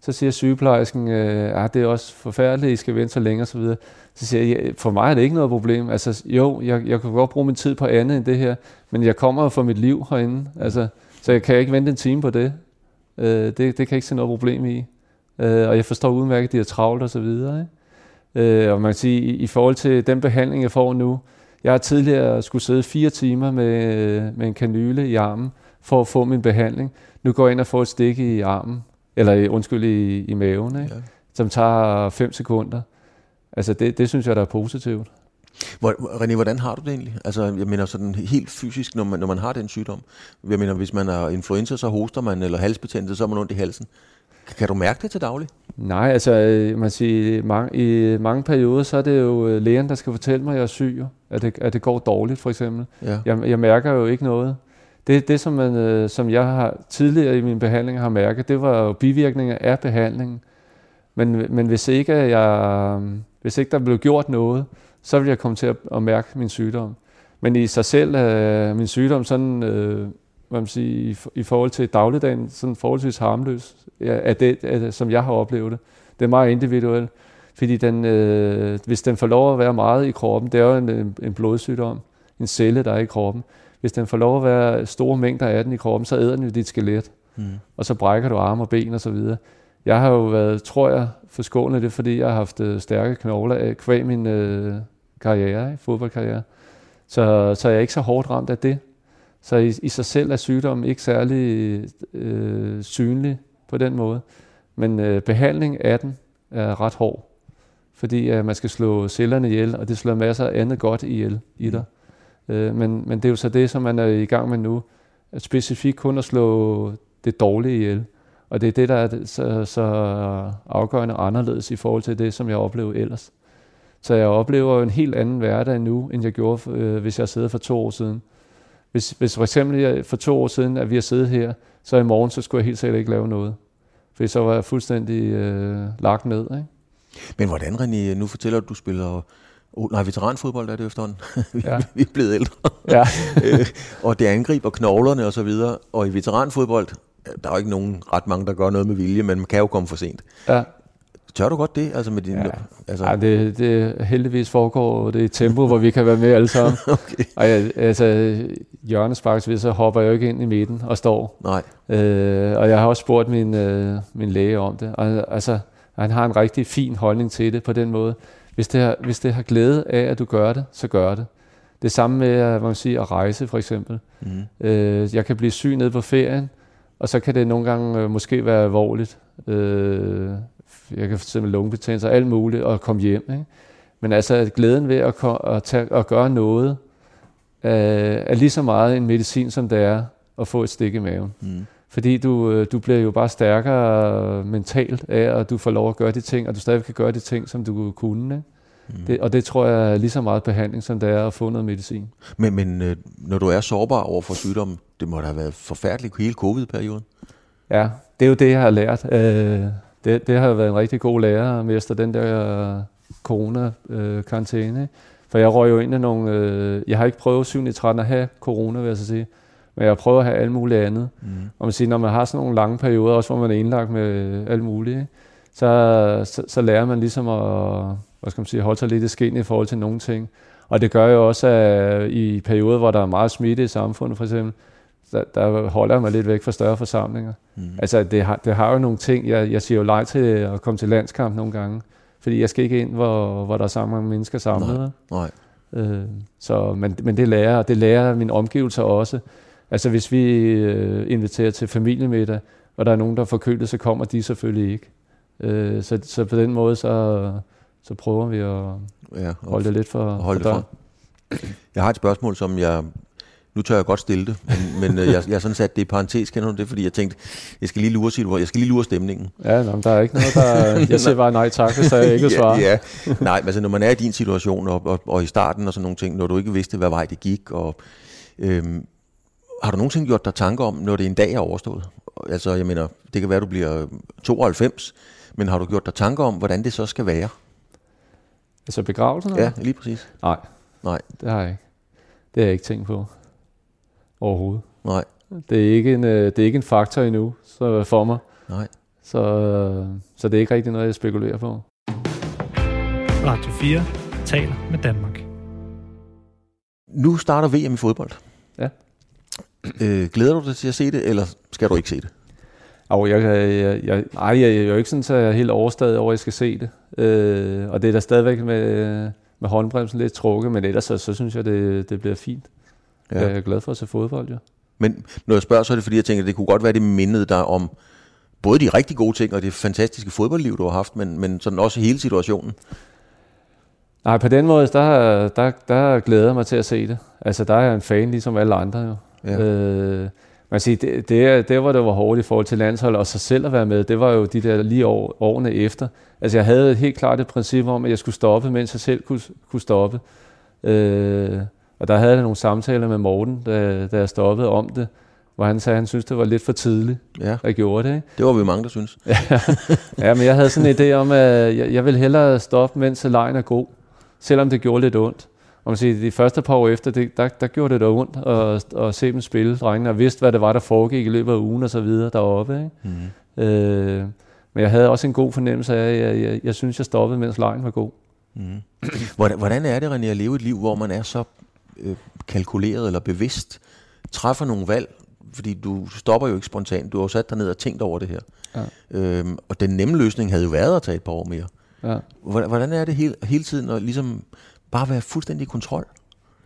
Så siger sygeplejersken, øh, at det er også forfærdeligt, I skal vente så længe osv. Så, så siger jeg, for mig er det ikke noget problem. Altså jo, jeg, jeg kan godt bruge min tid på andet end det her, men jeg kommer jo for mit liv herinde. Altså, så jeg kan ikke vente en time på det. Øh, det, det kan jeg ikke se noget problem i. Øh, og jeg forstår udmærket, at de er travlt og så videre. Ikke? Øh, og man kan sige, i, i forhold til den behandling, jeg får nu, jeg har tidligere skulle sidde fire timer med, med en kanyle i armen for at få min behandling. Nu går jeg ind og får et stik i armen, eller undskyld, i, i maven, ikke? Ja. som tager 5 sekunder. Altså det, det synes jeg, der er positivt. Hvor, René, hvordan har du det egentlig? Altså, jeg mener sådan helt fysisk, når man, når man har den sygdom. Jeg mener, hvis man har influenza, så hoster man, eller halsbetændelse, så er man ondt i halsen. Kan du mærke det til daglig? Nej, altså øh, man siger, mange, i mange perioder, så er det jo øh, lægen, der skal fortælle mig, at jeg er syg, at det, at det går dårligt for eksempel. Ja. Jeg, jeg mærker jo ikke noget. Det, det som, man, øh, som jeg har tidligere i min behandling har mærket, det var jo bivirkninger af behandlingen. Men, men hvis, ikke jeg, hvis ikke der blev gjort noget, så vil jeg komme til at, at mærke min sygdom. Men i sig selv er min sygdom sådan øh, hvad man sige, i, i forhold til dagligdagen sådan forholdsvis harmløs, af det, af, som jeg har oplevet det. Det er meget individuelt, fordi den, øh, hvis den får lov at være meget i kroppen, det er jo en, en, en blodsygdom, en celle, der er i kroppen. Hvis den får lov at være store mængder af den i kroppen, så æder den jo dit skelet, mm. og så brækker du arme og ben og så videre. Jeg har jo været, tror jeg, forskånet det, fordi jeg har haft øh, stærke knogler af kvæg min øh, karriere, fodboldkarriere. Så, så jeg er ikke så hårdt ramt af det. Så i, i sig selv er sygdommen ikke særlig øh, synlig på den måde. Men øh, behandling af den er ret hård, fordi øh, man skal slå cellerne ihjel, og det slår masser af andet godt ihjel i dig. Øh, men, men det er jo så det, som man er i gang med nu, at specifikt kun at slå det dårlige ihjel. Og det er det, der er så, så afgørende anderledes i forhold til det, som jeg oplevede ellers. Så jeg oplever en helt anden hverdag nu, end jeg gjorde, øh, hvis jeg sad for to år siden. Hvis, hvis for eksempel for to år siden, at vi har siddet her, så i morgen, så skulle jeg helt sikkert ikke lave noget. For så var jeg fuldstændig øh, lagt ned. Ikke? Men hvordan, René, nu fortæller du, du spiller Oh, nej, veteranfodbold er det efterhånden. [laughs] vi, ja. [laughs] vi er blevet ældre. Ja. [laughs] Øh, og det angriber knoglerne og så videre. Og i veteranfodbold, der er jo ikke nogen ret mange, der gør noget med vilje, men man kan jo komme for sent. Ja. Tør du godt det? Altså med din, ja. altså... ja det, det heldigvis foregår det i tempo, hvor vi kan være med alle sammen. [laughs] okay. Og jeg, altså, hjørnesparksvis, så hopper jeg jo ikke ind i midten og står. Nej. Øh, og jeg har også spurgt min, øh, min læge om det. Og, altså, han har en rigtig fin holdning til det på den måde. Hvis det, har, hvis det har glæde af, at du gør det, så gør det. Det samme med at, man sige, at rejse for eksempel. Mm. Øh, jeg kan blive syg nede på ferien, og så kan det nogle gange øh, måske være alvorligt. Øh, jeg kan fx lungebetændelse og alt muligt, og komme hjem. Ikke? Men altså glæden ved at, at, tage, at gøre noget, er, er lige så meget en medicin, som det er at få et stik i maven. Mm. Fordi du, øh, du bliver jo bare stærkere mentalt af, at du får lov at gøre de ting, og du stadig kan gøre de ting, som du kunne. Ikke? Mm. Det, og det tror jeg er lige så meget behandling, som det er at få noget medicin. Men, men øh, når du er sårbar over for sygdommen, det må da have været forfærdeligt hele covid-perioden? Ja, det er jo det, jeg har lært. Øh, det, det har været en rigtig god lærer mester den der corona-karantæne. For jeg røg jo ind i nogle... Øh, jeg har ikke prøvet 7. 13 at have corona, vil jeg så sige. Men jeg prøver at have alt muligt andet. Mm. Og man siger, når man har sådan nogle lange perioder, også hvor man er indlagt med alt muligt, så, så, så lærer man ligesom at hvad skal man sige, holde sig lidt i skin i forhold til nogle ting. Og det gør jo også, at i perioder, hvor der er meget smitte i samfundet, for eksempel, der, der holder jeg mig lidt væk fra større forsamlinger. Mm. Altså, det har, det har jo nogle ting. Jeg, jeg siger jo leg til at komme til landskamp nogle gange, fordi jeg skal ikke ind, hvor, hvor der er så mange mennesker samlet. Nej. Nej. Øh, så, men, men det lærer, det lærer min omgivelser også. Altså, hvis vi øh, inviterer til familiemiddag, og der er nogen, der får kølet, så kommer de selvfølgelig ikke. Øh, så, så på den måde, så, så prøver vi at ja, holde det lidt for, holde for, det for. Jeg har et spørgsmål, som jeg... Nu tør jeg godt stille det, men, men øh, jeg, jeg har sådan sat det i parentes, kender du det? Fordi jeg tænkte, jeg skal lige lure, jeg skal lige lure stemningen. Ja, nå, der er ikke noget, der... [laughs] Jeg siger bare nej tak, hvis jeg ikke svarer. ja, ja. Nej, men altså, når man er i din situation, og, og, og i starten og sådan nogle ting, når du ikke vidste, hvad vej det gik, og... Øhm, har du nogensinde gjort dig tanker om, når det en dag er overstået? Altså, jeg mener, det kan være, at du bliver 92, men har du gjort dig tanker om, hvordan det så skal være? Altså begravelsen? Ja, lige præcis. Nej. Nej. Det har jeg ikke. Det har jeg ikke tænkt på. Overhovedet. Nej. Det er ikke en, øh, det er ikke en faktor endnu så for mig. Nej. Så, øh, så det er ikke rigtig noget, jeg spekulerer på. Radio 4 taler med Danmark. Nu starter VM i fodbold. Ja. Øh, glæder du dig til at se det, eller skal du ikke se det? Og jeg, jeg, jeg, ej, jeg, jeg er jo ikke sådan, så jeg er helt overstadig over, at jeg skal se det. Øh, og det er da stadigvæk med, med håndbremsen lidt trukket, men ellers så, så synes jeg, det, det bliver fint. Ja. Jeg er glad for at se fodbold, ja. Men når jeg spørger, så er det fordi, jeg tænker, at det kunne godt være, det mindede dig om både de rigtig gode ting og det fantastiske fodboldliv, du har haft, men, men sådan også hele situationen. Nej, på den måde, der, der, der glæder jeg mig til at se det. Altså, der er jeg en fan, ligesom alle andre jo. Ja. Øh, man siger, det, det, det var det var hårdt i forhold til landsholdet, og sig selv at være med, det var jo de der lige år, årene efter. Altså jeg havde helt klart et princip om, at jeg skulle stoppe, mens jeg selv kunne, kunne stoppe. Øh, og der havde jeg nogle samtaler med Morten, da, da jeg stoppede om det, hvor han sagde, at han syntes, det var lidt for tidligt, ja. at gjorde det. Ikke? Det var vi mange, der synes. [laughs] ja, ja, men jeg havde sådan en idé om, at jeg, jeg ville hellere stoppe, mens lejen er god, selvom det gjorde lidt ondt og man siger, de første par år efter, det, der, der gjorde det da ondt at, at se dem spille, drengene, og vidste, hvad det var, der foregik i løbet af ugen og så videre deroppe. Ikke? Mm. Øh, men jeg havde også en god fornemmelse af, at jeg, jeg, jeg synes, jeg stoppede, mens lejen var god. Mm. Hvordan, hvordan er det, René, at leve et liv, hvor man er så øh, kalkuleret eller bevidst, træffer nogle valg, fordi du stopper jo ikke spontant, du har jo sat dig ned og tænkt over det her. Ja. Øhm, og den nemme løsning havde jo været at tage et par år mere. Ja. Hvordan er det hele, hele tiden at ligesom bare være fuldstændig i kontrol?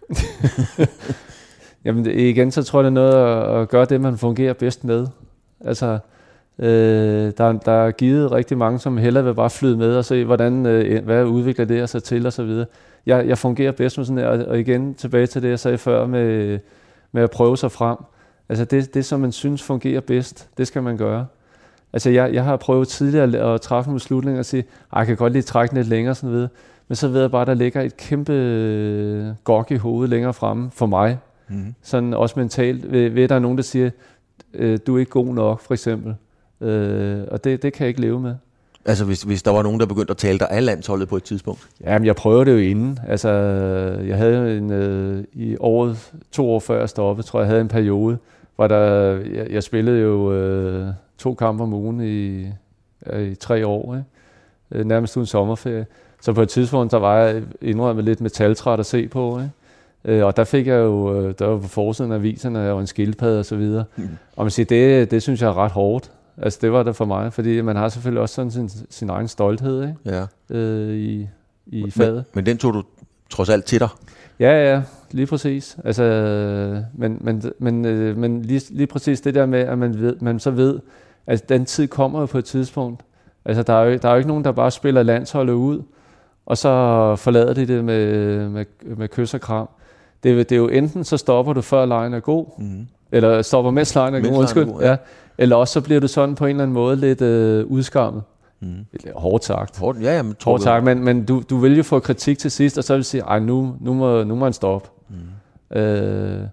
[laughs] Jamen igen, så tror jeg, det er noget at, at gøre det, man fungerer bedst med. Altså, øh, der, der er givet rigtig mange, som hellere vil bare flyde med og se, hvordan, øh, hvad udvikler det sig til og så videre. Jeg, jeg fungerer bedst med sådan her, og igen tilbage til det, jeg sagde før med, med at prøve sig frem. Altså det, det, som man synes fungerer bedst, det skal man gøre. Altså jeg, jeg har prøvet tidligere at træffe en beslutning og sige, jeg kan godt lige trække lidt længere sådan videre. Men så ved jeg bare, at der ligger et kæmpe øh, gok i hovedet længere fremme for mig. Mm. Sådan også mentalt. Ved, ved, at der er nogen, der siger, øh, du er ikke god nok, for eksempel. Øh, og det, det kan jeg ikke leve med. Altså hvis, hvis der var nogen, der begyndte at tale dig af landsholdet på et tidspunkt? Jamen jeg prøvede det jo inden. Altså jeg havde en, øh, i året, to år før jeg stoppede, tror jeg, jeg havde en periode, hvor der, jeg, jeg spillede jo øh, to kampe om ugen i, i tre år, ikke? Øh, nærmest uden sommerferie. Så på et tidspunkt, der var jeg indrømmet lidt metaltræt at se på, ikke? Øh, og der fik jeg jo, øh, der var på forsiden af aviserne, og en skildpadde og så videre. Mm. Og man siger, det, det synes jeg er ret hårdt. Altså det var det for mig, fordi man har selvfølgelig også sådan sin, sin egen stolthed ikke? Ja. Øh, i, i men, faget. Men den tog du trods alt til dig? Ja, ja, lige præcis. Altså, men men, men, øh, men lige, lige præcis det der med, at man, ved, man så ved, at den tid kommer jo på et tidspunkt. Altså, der er, jo, der er jo ikke nogen, der bare spiller landsholdet ud, og så forlader de det med, med, med kys og kram. Det, det er jo enten, så stopper du før lejen er god, mm. eller stopper mens lejen er god, undskyld. ja. Eller også så bliver du sådan på en eller anden måde lidt øh, udskammet. Mm. Hårdt sagt. Hårdt, ja, jamen, Hårdt sagt, men, men du, du vil jo få kritik til sidst, og så vil du sige, ej, nu, nu, må, nu må han stoppe. Mm. Øh,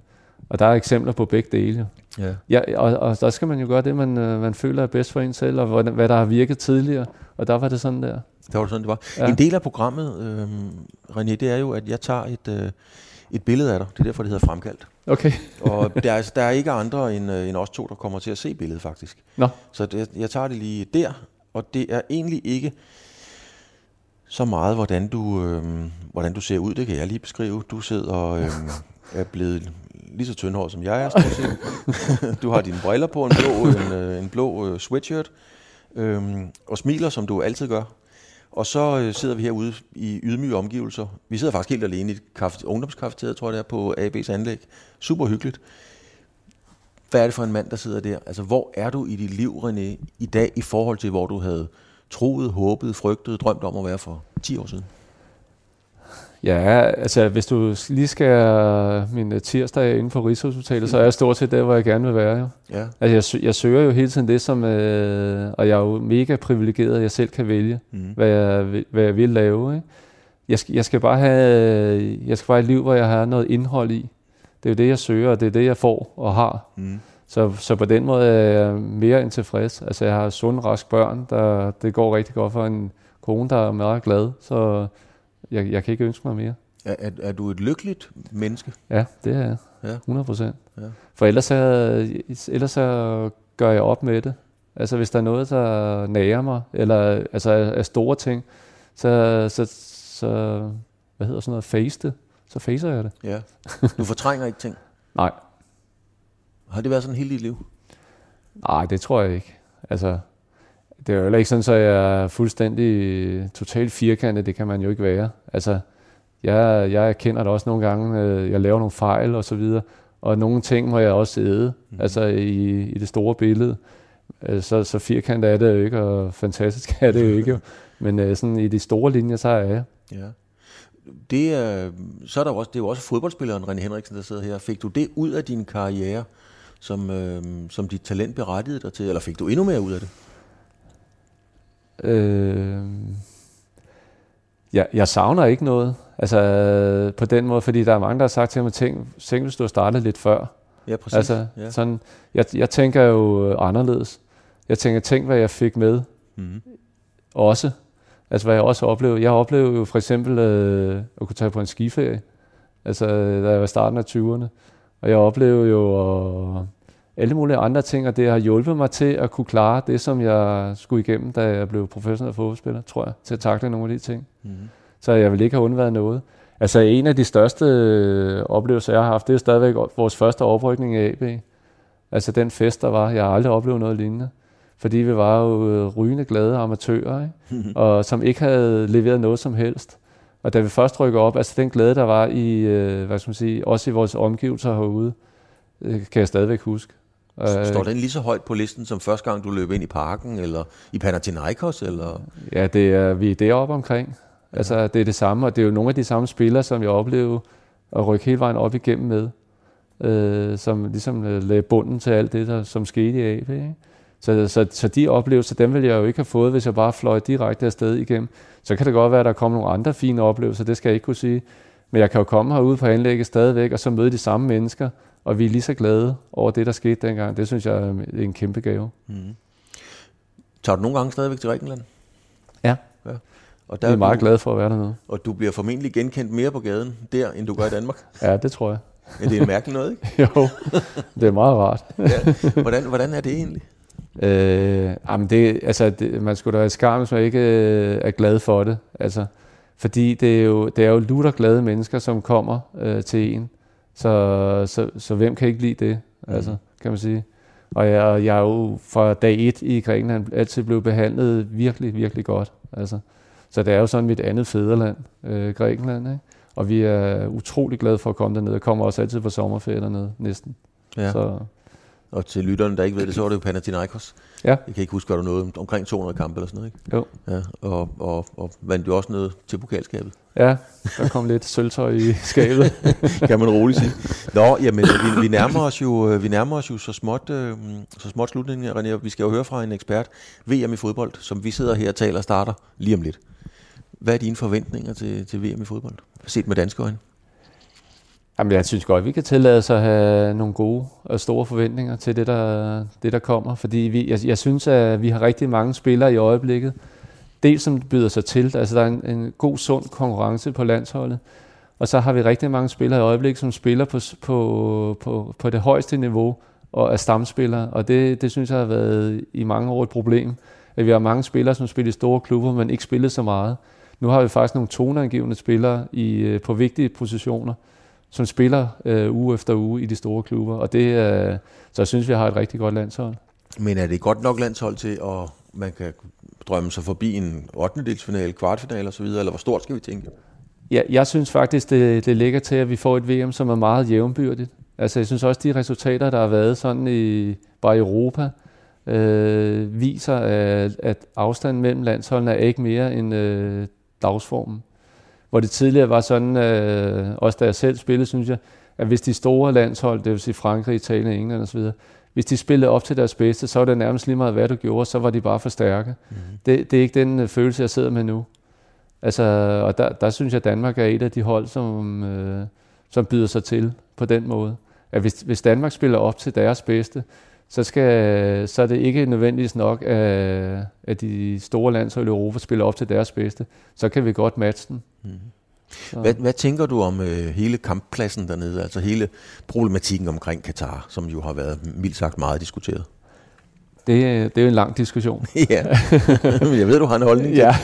og der er eksempler på begge dele. Ja. Ja, og, og der skal man jo gøre det, man, øh, man føler er bedst for en selv, og hvordan, hvad der har virket tidligere. Og der var det sådan der. Det var sådan, det var. Ja. En del af programmet, øh, René, det er jo, at jeg tager et, øh, et billede af dig. Det er derfor, det hedder fremkaldt. Okay. [laughs] Og der er, der er ikke andre end, øh, end os to, der kommer til at se billedet, faktisk. Nå, Så det, jeg tager det lige der, og det er egentlig ikke så meget, hvordan du, øh, hvordan du ser ud. Det kan jeg lige beskrive. Du sidder øh, er blevet lige så tyndhåret som jeg er, [laughs] du har dine briller på, en blå, en, øh, en blå øh, sweatshirt, øh, og smiler, som du altid gør. Og så øh, sidder vi herude i ydmyge omgivelser. Vi sidder faktisk helt alene i et kaffe, ungdomskafeteriet, tror jeg det er, på AB's anlæg. Super hyggeligt. Hvad er det for en mand, der sidder der? Altså, hvor er du i dit liv, René, i dag, i forhold til, hvor du havde troet, håbet, frygtet, drømt om at være for 10 år siden? Ja, altså hvis du lige skal min øh, tirsdag inde på Rigshospitalet, så er jeg stort set der, hvor jeg gerne vil være. Jo. Ja. Altså jeg, jeg søger jo hele tiden det, som, øh, og jeg er jo mega privilegeret, at jeg selv kan vælge, mm. hvad, jeg, hvad jeg vil lave. Ikke? Jeg, skal, jeg skal bare have, jeg skal bare have et liv, hvor jeg har noget indhold i. Det er jo det, jeg søger, og det er det, jeg får og har. Mm. Så, så på den måde er jeg mere end tilfreds. Altså jeg har sunde, raske børn, der, det går rigtig godt for en kone, der er meget glad. Så jeg, jeg kan ikke ønske mig mere. Er, er, er du et lykkeligt menneske? Ja, det er jeg. Ja. 100 procent. Ja. For ellers, er, ellers så gør jeg op med det. Altså hvis der er noget, der nager mig, eller altså er, er store ting, så, så, så hvad hedder sådan noget, face det, så facer jeg det. Ja. Du fortrænger ikke ting. [laughs] Nej, Har det været sådan hele dit liv? nej, det tror jeg ikke. Altså, det er jo heller ikke sådan, så jeg er fuldstændig totalt firkantet, det kan man jo ikke være. Altså, jeg, jeg kender det også nogle gange, øh, jeg laver nogle fejl og så videre, og nogle ting må jeg også æde, mm. altså i, i det store billede. Øh, Så, så firkantet er det jo ikke, og fantastisk er det jo ikke. [laughs] Men øh, sådan i de store linjer, så er jeg. Ja. Det er, så er der jo også, det er jo også fodboldspilleren René Henriksen, der sidder her. Fik du det ud af din karriere, som, øh, som dit talent berettigede dig til, eller fik du endnu mere ud af det? Øh, jeg, jeg savner ikke noget. Altså øh, på den måde, fordi der er mange, der har sagt til mig, tænk, tænk hvis du havde startet lidt før. Ja, præcis. Altså, ja. sådan, jeg, jeg tænker jo øh, anderledes. Jeg tænker, tænk hvad jeg fik med Mm-hmm. også. Altså hvad jeg også oplevede. Jeg oplevede jo for eksempel øh, at kunne tage på en skiferie. Altså da jeg var i starten af 20'erne. Og jeg oplevede jo og alle mulige andre ting, og det har hjulpet mig til at kunne klare det, som jeg skulle igennem, da jeg blev professionel fodboldspiller, tror jeg, til at takle nogle af de ting. Mm-hmm. Så jeg vil ikke have undværet noget. Altså en af de største øh, oplevelser, jeg har haft, det er stadigvæk vores første oprykning i AB. Altså den fest, der var. Jeg har aldrig oplevet noget lignende. Fordi vi var jo øh, rygende glade amatører, ikke? [laughs] og som ikke havde leveret noget som helst. Og da vi først rykker op, altså den glæde, der var i, øh, hvad skal man sige, også i vores omgivelser herude, kan jeg stadigvæk huske. Øh, Står den lige så højt på listen, som første gang, du løb ind i parken, eller i Panathinaikos, eller? Ja, det er, vi er deroppe omkring. Altså, det er det samme, og det er jo nogle af de samme spillere, som jeg oplever at rykke hele vejen op igennem med, øh, som ligesom øh, lagde bunden til alt det, der, som skete i AB. Ikke? Så, så, så de oplevelser, dem ville jeg jo ikke have fået, hvis jeg bare fløj direkte afsted igennem. Så kan det godt være, at der kommer nogle andre fine oplevelser, det skal jeg ikke kunne sige. Men jeg kan jo komme herude på anlægget stadigvæk, og så møde de samme mennesker, og vi er lige så glade over det, der skete dengang. Det synes jeg er en kæmpe gave. Mm-hmm. Tager du nogle gange stadigvæk til Grækenland? Ja. ja. Og Jeg er meget glad for at være dernede. Og du bliver formentlig genkendt mere på gaden der, end du gør i Danmark. [laughs] Ja, det tror jeg. Ja, det er mærkeligt noget, ikke? [laughs] jo, det er meget rart. ja. hvordan, hvordan er det egentlig? Øh, jamen det, altså, det, man skulle da være skam, hvis man ikke øh, er glad for det. Altså, fordi det er jo, det er jo lutter glade mennesker, som kommer øh, til en. Så, så, så hvem kan ikke lide det, altså, Mhm. kan man sige. Og jeg, jeg er jo fra dag et i Grækenland altid blevet behandlet virkelig, virkelig godt. Altså. Så det er jo sådan mit andet fædreland, øh, Grækenland. Ikke? Og vi er utrolig glade for at komme derned. Jeg kommer også altid på sommerferie dernede, næsten. Ja. Så, Og til lytterne, der ikke ved det, så var det jo Panathinaikos. Ja. Jeg kan ikke huske, var der noget omkring 200 kampe eller sådan noget, ikke? Jo. Ja, og, og, og vandt jo også noget til pokalskabet. Ja, der kom lidt sølvtøj i [laughs] skabet. kan man roligt sige. Nå, jamen, vi, vi, nærmer os jo, vi nærmer os jo så småt, øh, så småt slutningen, René. Vi skal jo høre fra en ekspert, VM i fodbold, som vi sidder her og taler og starter lige om lidt. Hvad er dine forventninger til, til VM i fodbold, set med danske øjne? Jamen, jeg synes godt, vi kan tillade os at have nogle gode og store forventninger til det, der, det, der kommer. Fordi vi, jeg, jeg synes, at vi har rigtig mange spillere i øjeblikket. Dels som byder sig til. Altså, der er en, en god, sund konkurrence på landsholdet. Og så har vi rigtig mange spillere i øjeblikket, som spiller på, på, på, på det højeste niveau og er stamspillere. Og det, det synes jeg har været i mange år et problem. At vi har mange spillere, som spiller i store klubber, men ikke spillet så meget. Nu har vi faktisk nogle toneangivende spillere i, øh, på vigtige positioner som spiller øh, uge efter uge i de store klubber. Og det, øh, så jeg synes, vi har et rigtig godt landshold. Men er det godt nok landshold til, at man kan drømme sig forbi en 8. delsfinale, kvartfinale osv., eller hvor stort skal vi tænke? Ja, jeg synes faktisk, det, det ligger til, at vi får et VM, som er meget jævnbyrdigt. Altså, jeg synes også, de resultater, der har været sådan i, bare Europa, øh, viser, at, at afstanden mellem landsholdene er ikke mere end øh, dagsformen. Hvor det tidligere var sådan, øh, også da jeg selv spillede, synes jeg, at hvis de store landshold, det vil sige Frankrig, Italien, England osv., hvis de spillede op til deres bedste, så var det nærmest lige meget, hvad du gjorde, så var de bare for stærke. Mm. Det, det er ikke den øh, følelse, jeg sidder med nu. Altså, og der, der synes jeg, at Danmark er et af de hold, som, øh, som byder sig til på den måde. At hvis, hvis Danmark spiller op til deres bedste, så, skal, så er det ikke nødvendigvis nok, at, at de store landshold i Europa spiller op til deres bedste. Så kan vi godt matche den. Mm. Hvad, hvad tænker du om øh, hele kamppladsen dernede, altså hele problematikken omkring Katar, som jo har været mildt sagt meget diskuteret? Det, det er jo en lang diskussion. [laughs] ja, men jeg ved, du har en holdning Ja,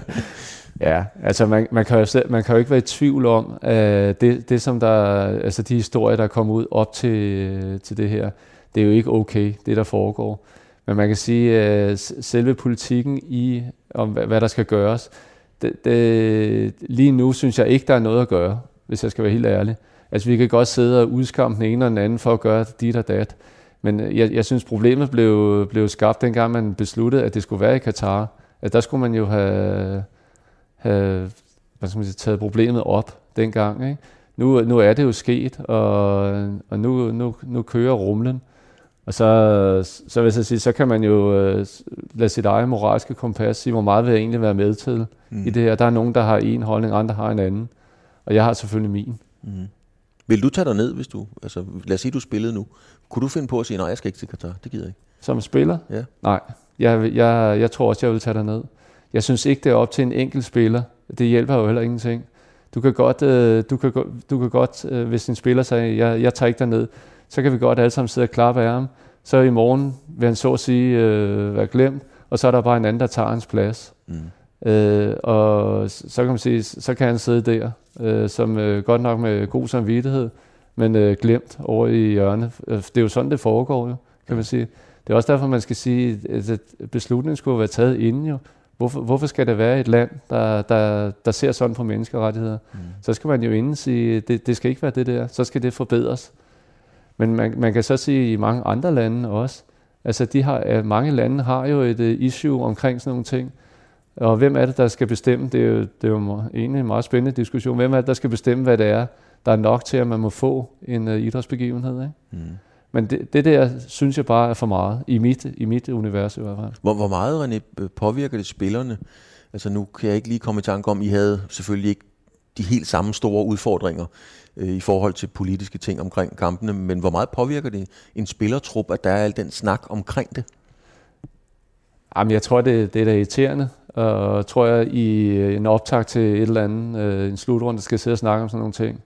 [laughs] ja altså man, man, kan jo, man kan jo ikke være i tvivl om, at det, det som der, altså de historier, der er kommet ud op til, til det her, det er jo ikke okay, det der foregår. Men man kan sige, øh, at selve politikken i, om hvad, der skal gøres, det, det, lige nu synes jeg ikke, der er noget at gøre, hvis jeg skal være helt ærlig. Altså vi kan godt sidde og udskamme den ene og den anden for at gøre dit og dat. Men øh, jeg, jeg synes, problemet blev, blev skabt, dengang man besluttede, at det skulle være i Katar. At der skulle man jo have, have hvad skal man sige, taget problemet op dengang. Ikke? Nu, nu er det jo sket, og, og nu, nu, nu kører rumlen. Og så, så vil jeg sige, så kan man jo uh, lade sit eget moralske kompas sige, hvor meget vil jeg egentlig være med til mm. i det her. Der er nogen, der har en holdning, andre har en anden. Og jeg har selvfølgelig min. Mm. Vil du tage dig ned, hvis du, altså lad os sige, du spillede nu. Kunne du finde på at sige, nej, jeg skal ikke til Katar, det gider jeg ikke? Som spiller? Ja. Nej, jeg, jeg, jeg tror også, jeg vil tage dig ned. Jeg synes ikke, det er op til en enkelt spiller. Det hjælper jo heller ingenting. Du kan godt, øh, du kan, du kan godt øh, hvis en spiller siger, jeg, jeg tager ikke ned, så kan vi godt alle sammen sidde og klappe af ham. Så i morgen vil han så at sige øh, være glemt, og så er der bare en anden, der tager hans plads. Mm. Øh, og så kan man sige, så kan han sidde der, øh, som øh, godt nok med god samvittighed, men øh, glemt over i hjørnet. Det er jo sådan, det foregår jo, kan man sige. Det er også derfor, man skal sige, at beslutningen skulle være taget inden jo. Hvorfor, hvorfor skal det være et land, der, der, der ser sådan på menneskerettigheder? Mm. Så skal man jo inden sige, det, det skal ikke være det der, så skal det forbedres. Men man, man kan så sige i mange andre lande også, altså de har, mange lande har jo et uh, issue omkring sådan nogle ting. Og hvem er det, der skal bestemme? Det er jo, det er jo egentlig en meget spændende diskussion. Hvem er det, der skal bestemme, hvad det er, der er nok til, at man må få en uh, idrætsbegivenhed? Ikke? Mm. Men det, det der, synes jeg bare er for meget, i mit, i mit univers i hvert fald. Hvor, hvor meget, René, påvirker det spillerne? Altså nu kan jeg ikke lige komme i tanke om, I havde selvfølgelig ikke de helt samme store udfordringer øh, i forhold til politiske ting omkring kampene, men hvor meget påvirker det en spillertrup, at der er al den snak omkring det? Jamen, jeg tror, det, det er da irriterende, og tror jeg i en optag til et eller andet, øh, en slutrunde, skal sidde og snakke om sådan nogle ting.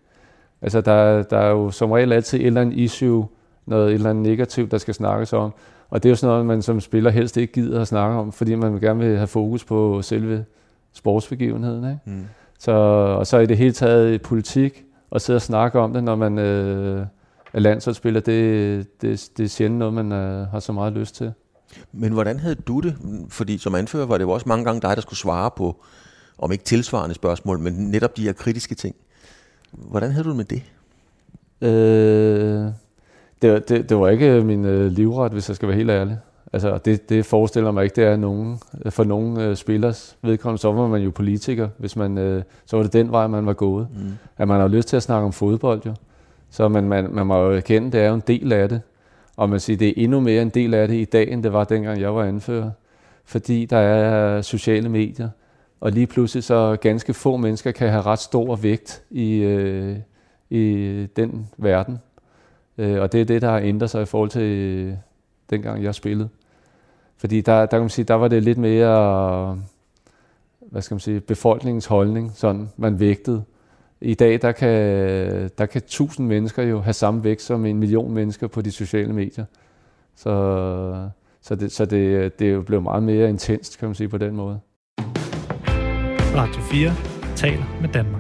Altså, der, der er jo som regel altid et eller andet issue, noget et eller andet negativt, der skal snakkes om. Og det er jo sådan noget, man som spiller helst ikke gider at snakke om, fordi man gerne vil have fokus på selve sportsbegivenheden. Ikke? Mm. Så, og så i det hele taget politik, og sidde og snakke om det, når man øh, er landsholdsspiller, det, det, det er sjældent noget, man øh, har så meget lyst til. Men hvordan havde du det? Fordi som anfører var det jo også mange gange dig, der skulle svare på, om ikke tilsvarende spørgsmål, men netop de her kritiske ting. Hvordan havde du det med det? Øh, det, det, det var ikke min øh, livret, hvis jeg skal være helt ærlig. Altså, det, det forestiller mig ikke, det er nogen, for nogen øh, spillers vedkommende. Så var man jo politiker, hvis man, øh, så var det den vej, man var gået. Mm. At man har lyst til at snakke om fodbold jo. Så man, man, man må jo erkende, det er jo en del af det. Og man siger, det er endnu mere en del af det i dag, end det var dengang jeg var anfører. Fordi der er sociale medier. Og lige pludselig så ganske få mennesker kan have ret stor vægt i, øh, i den verden. Øh, og det er det, der har ændret sig i forhold til øh, dengang jeg spillede. Fordi der, der kan man sige, der var det lidt mere, hvad skal man sige, befolkningens holdning, sådan man vægtede. I dag, der kan, der kan tusind mennesker jo have samme vægt som en million mennesker på de sociale medier. Så, så, det, så det, det er jo blevet meget mere intenst, kan man sige på den måde. Radio 4 taler med Danmark.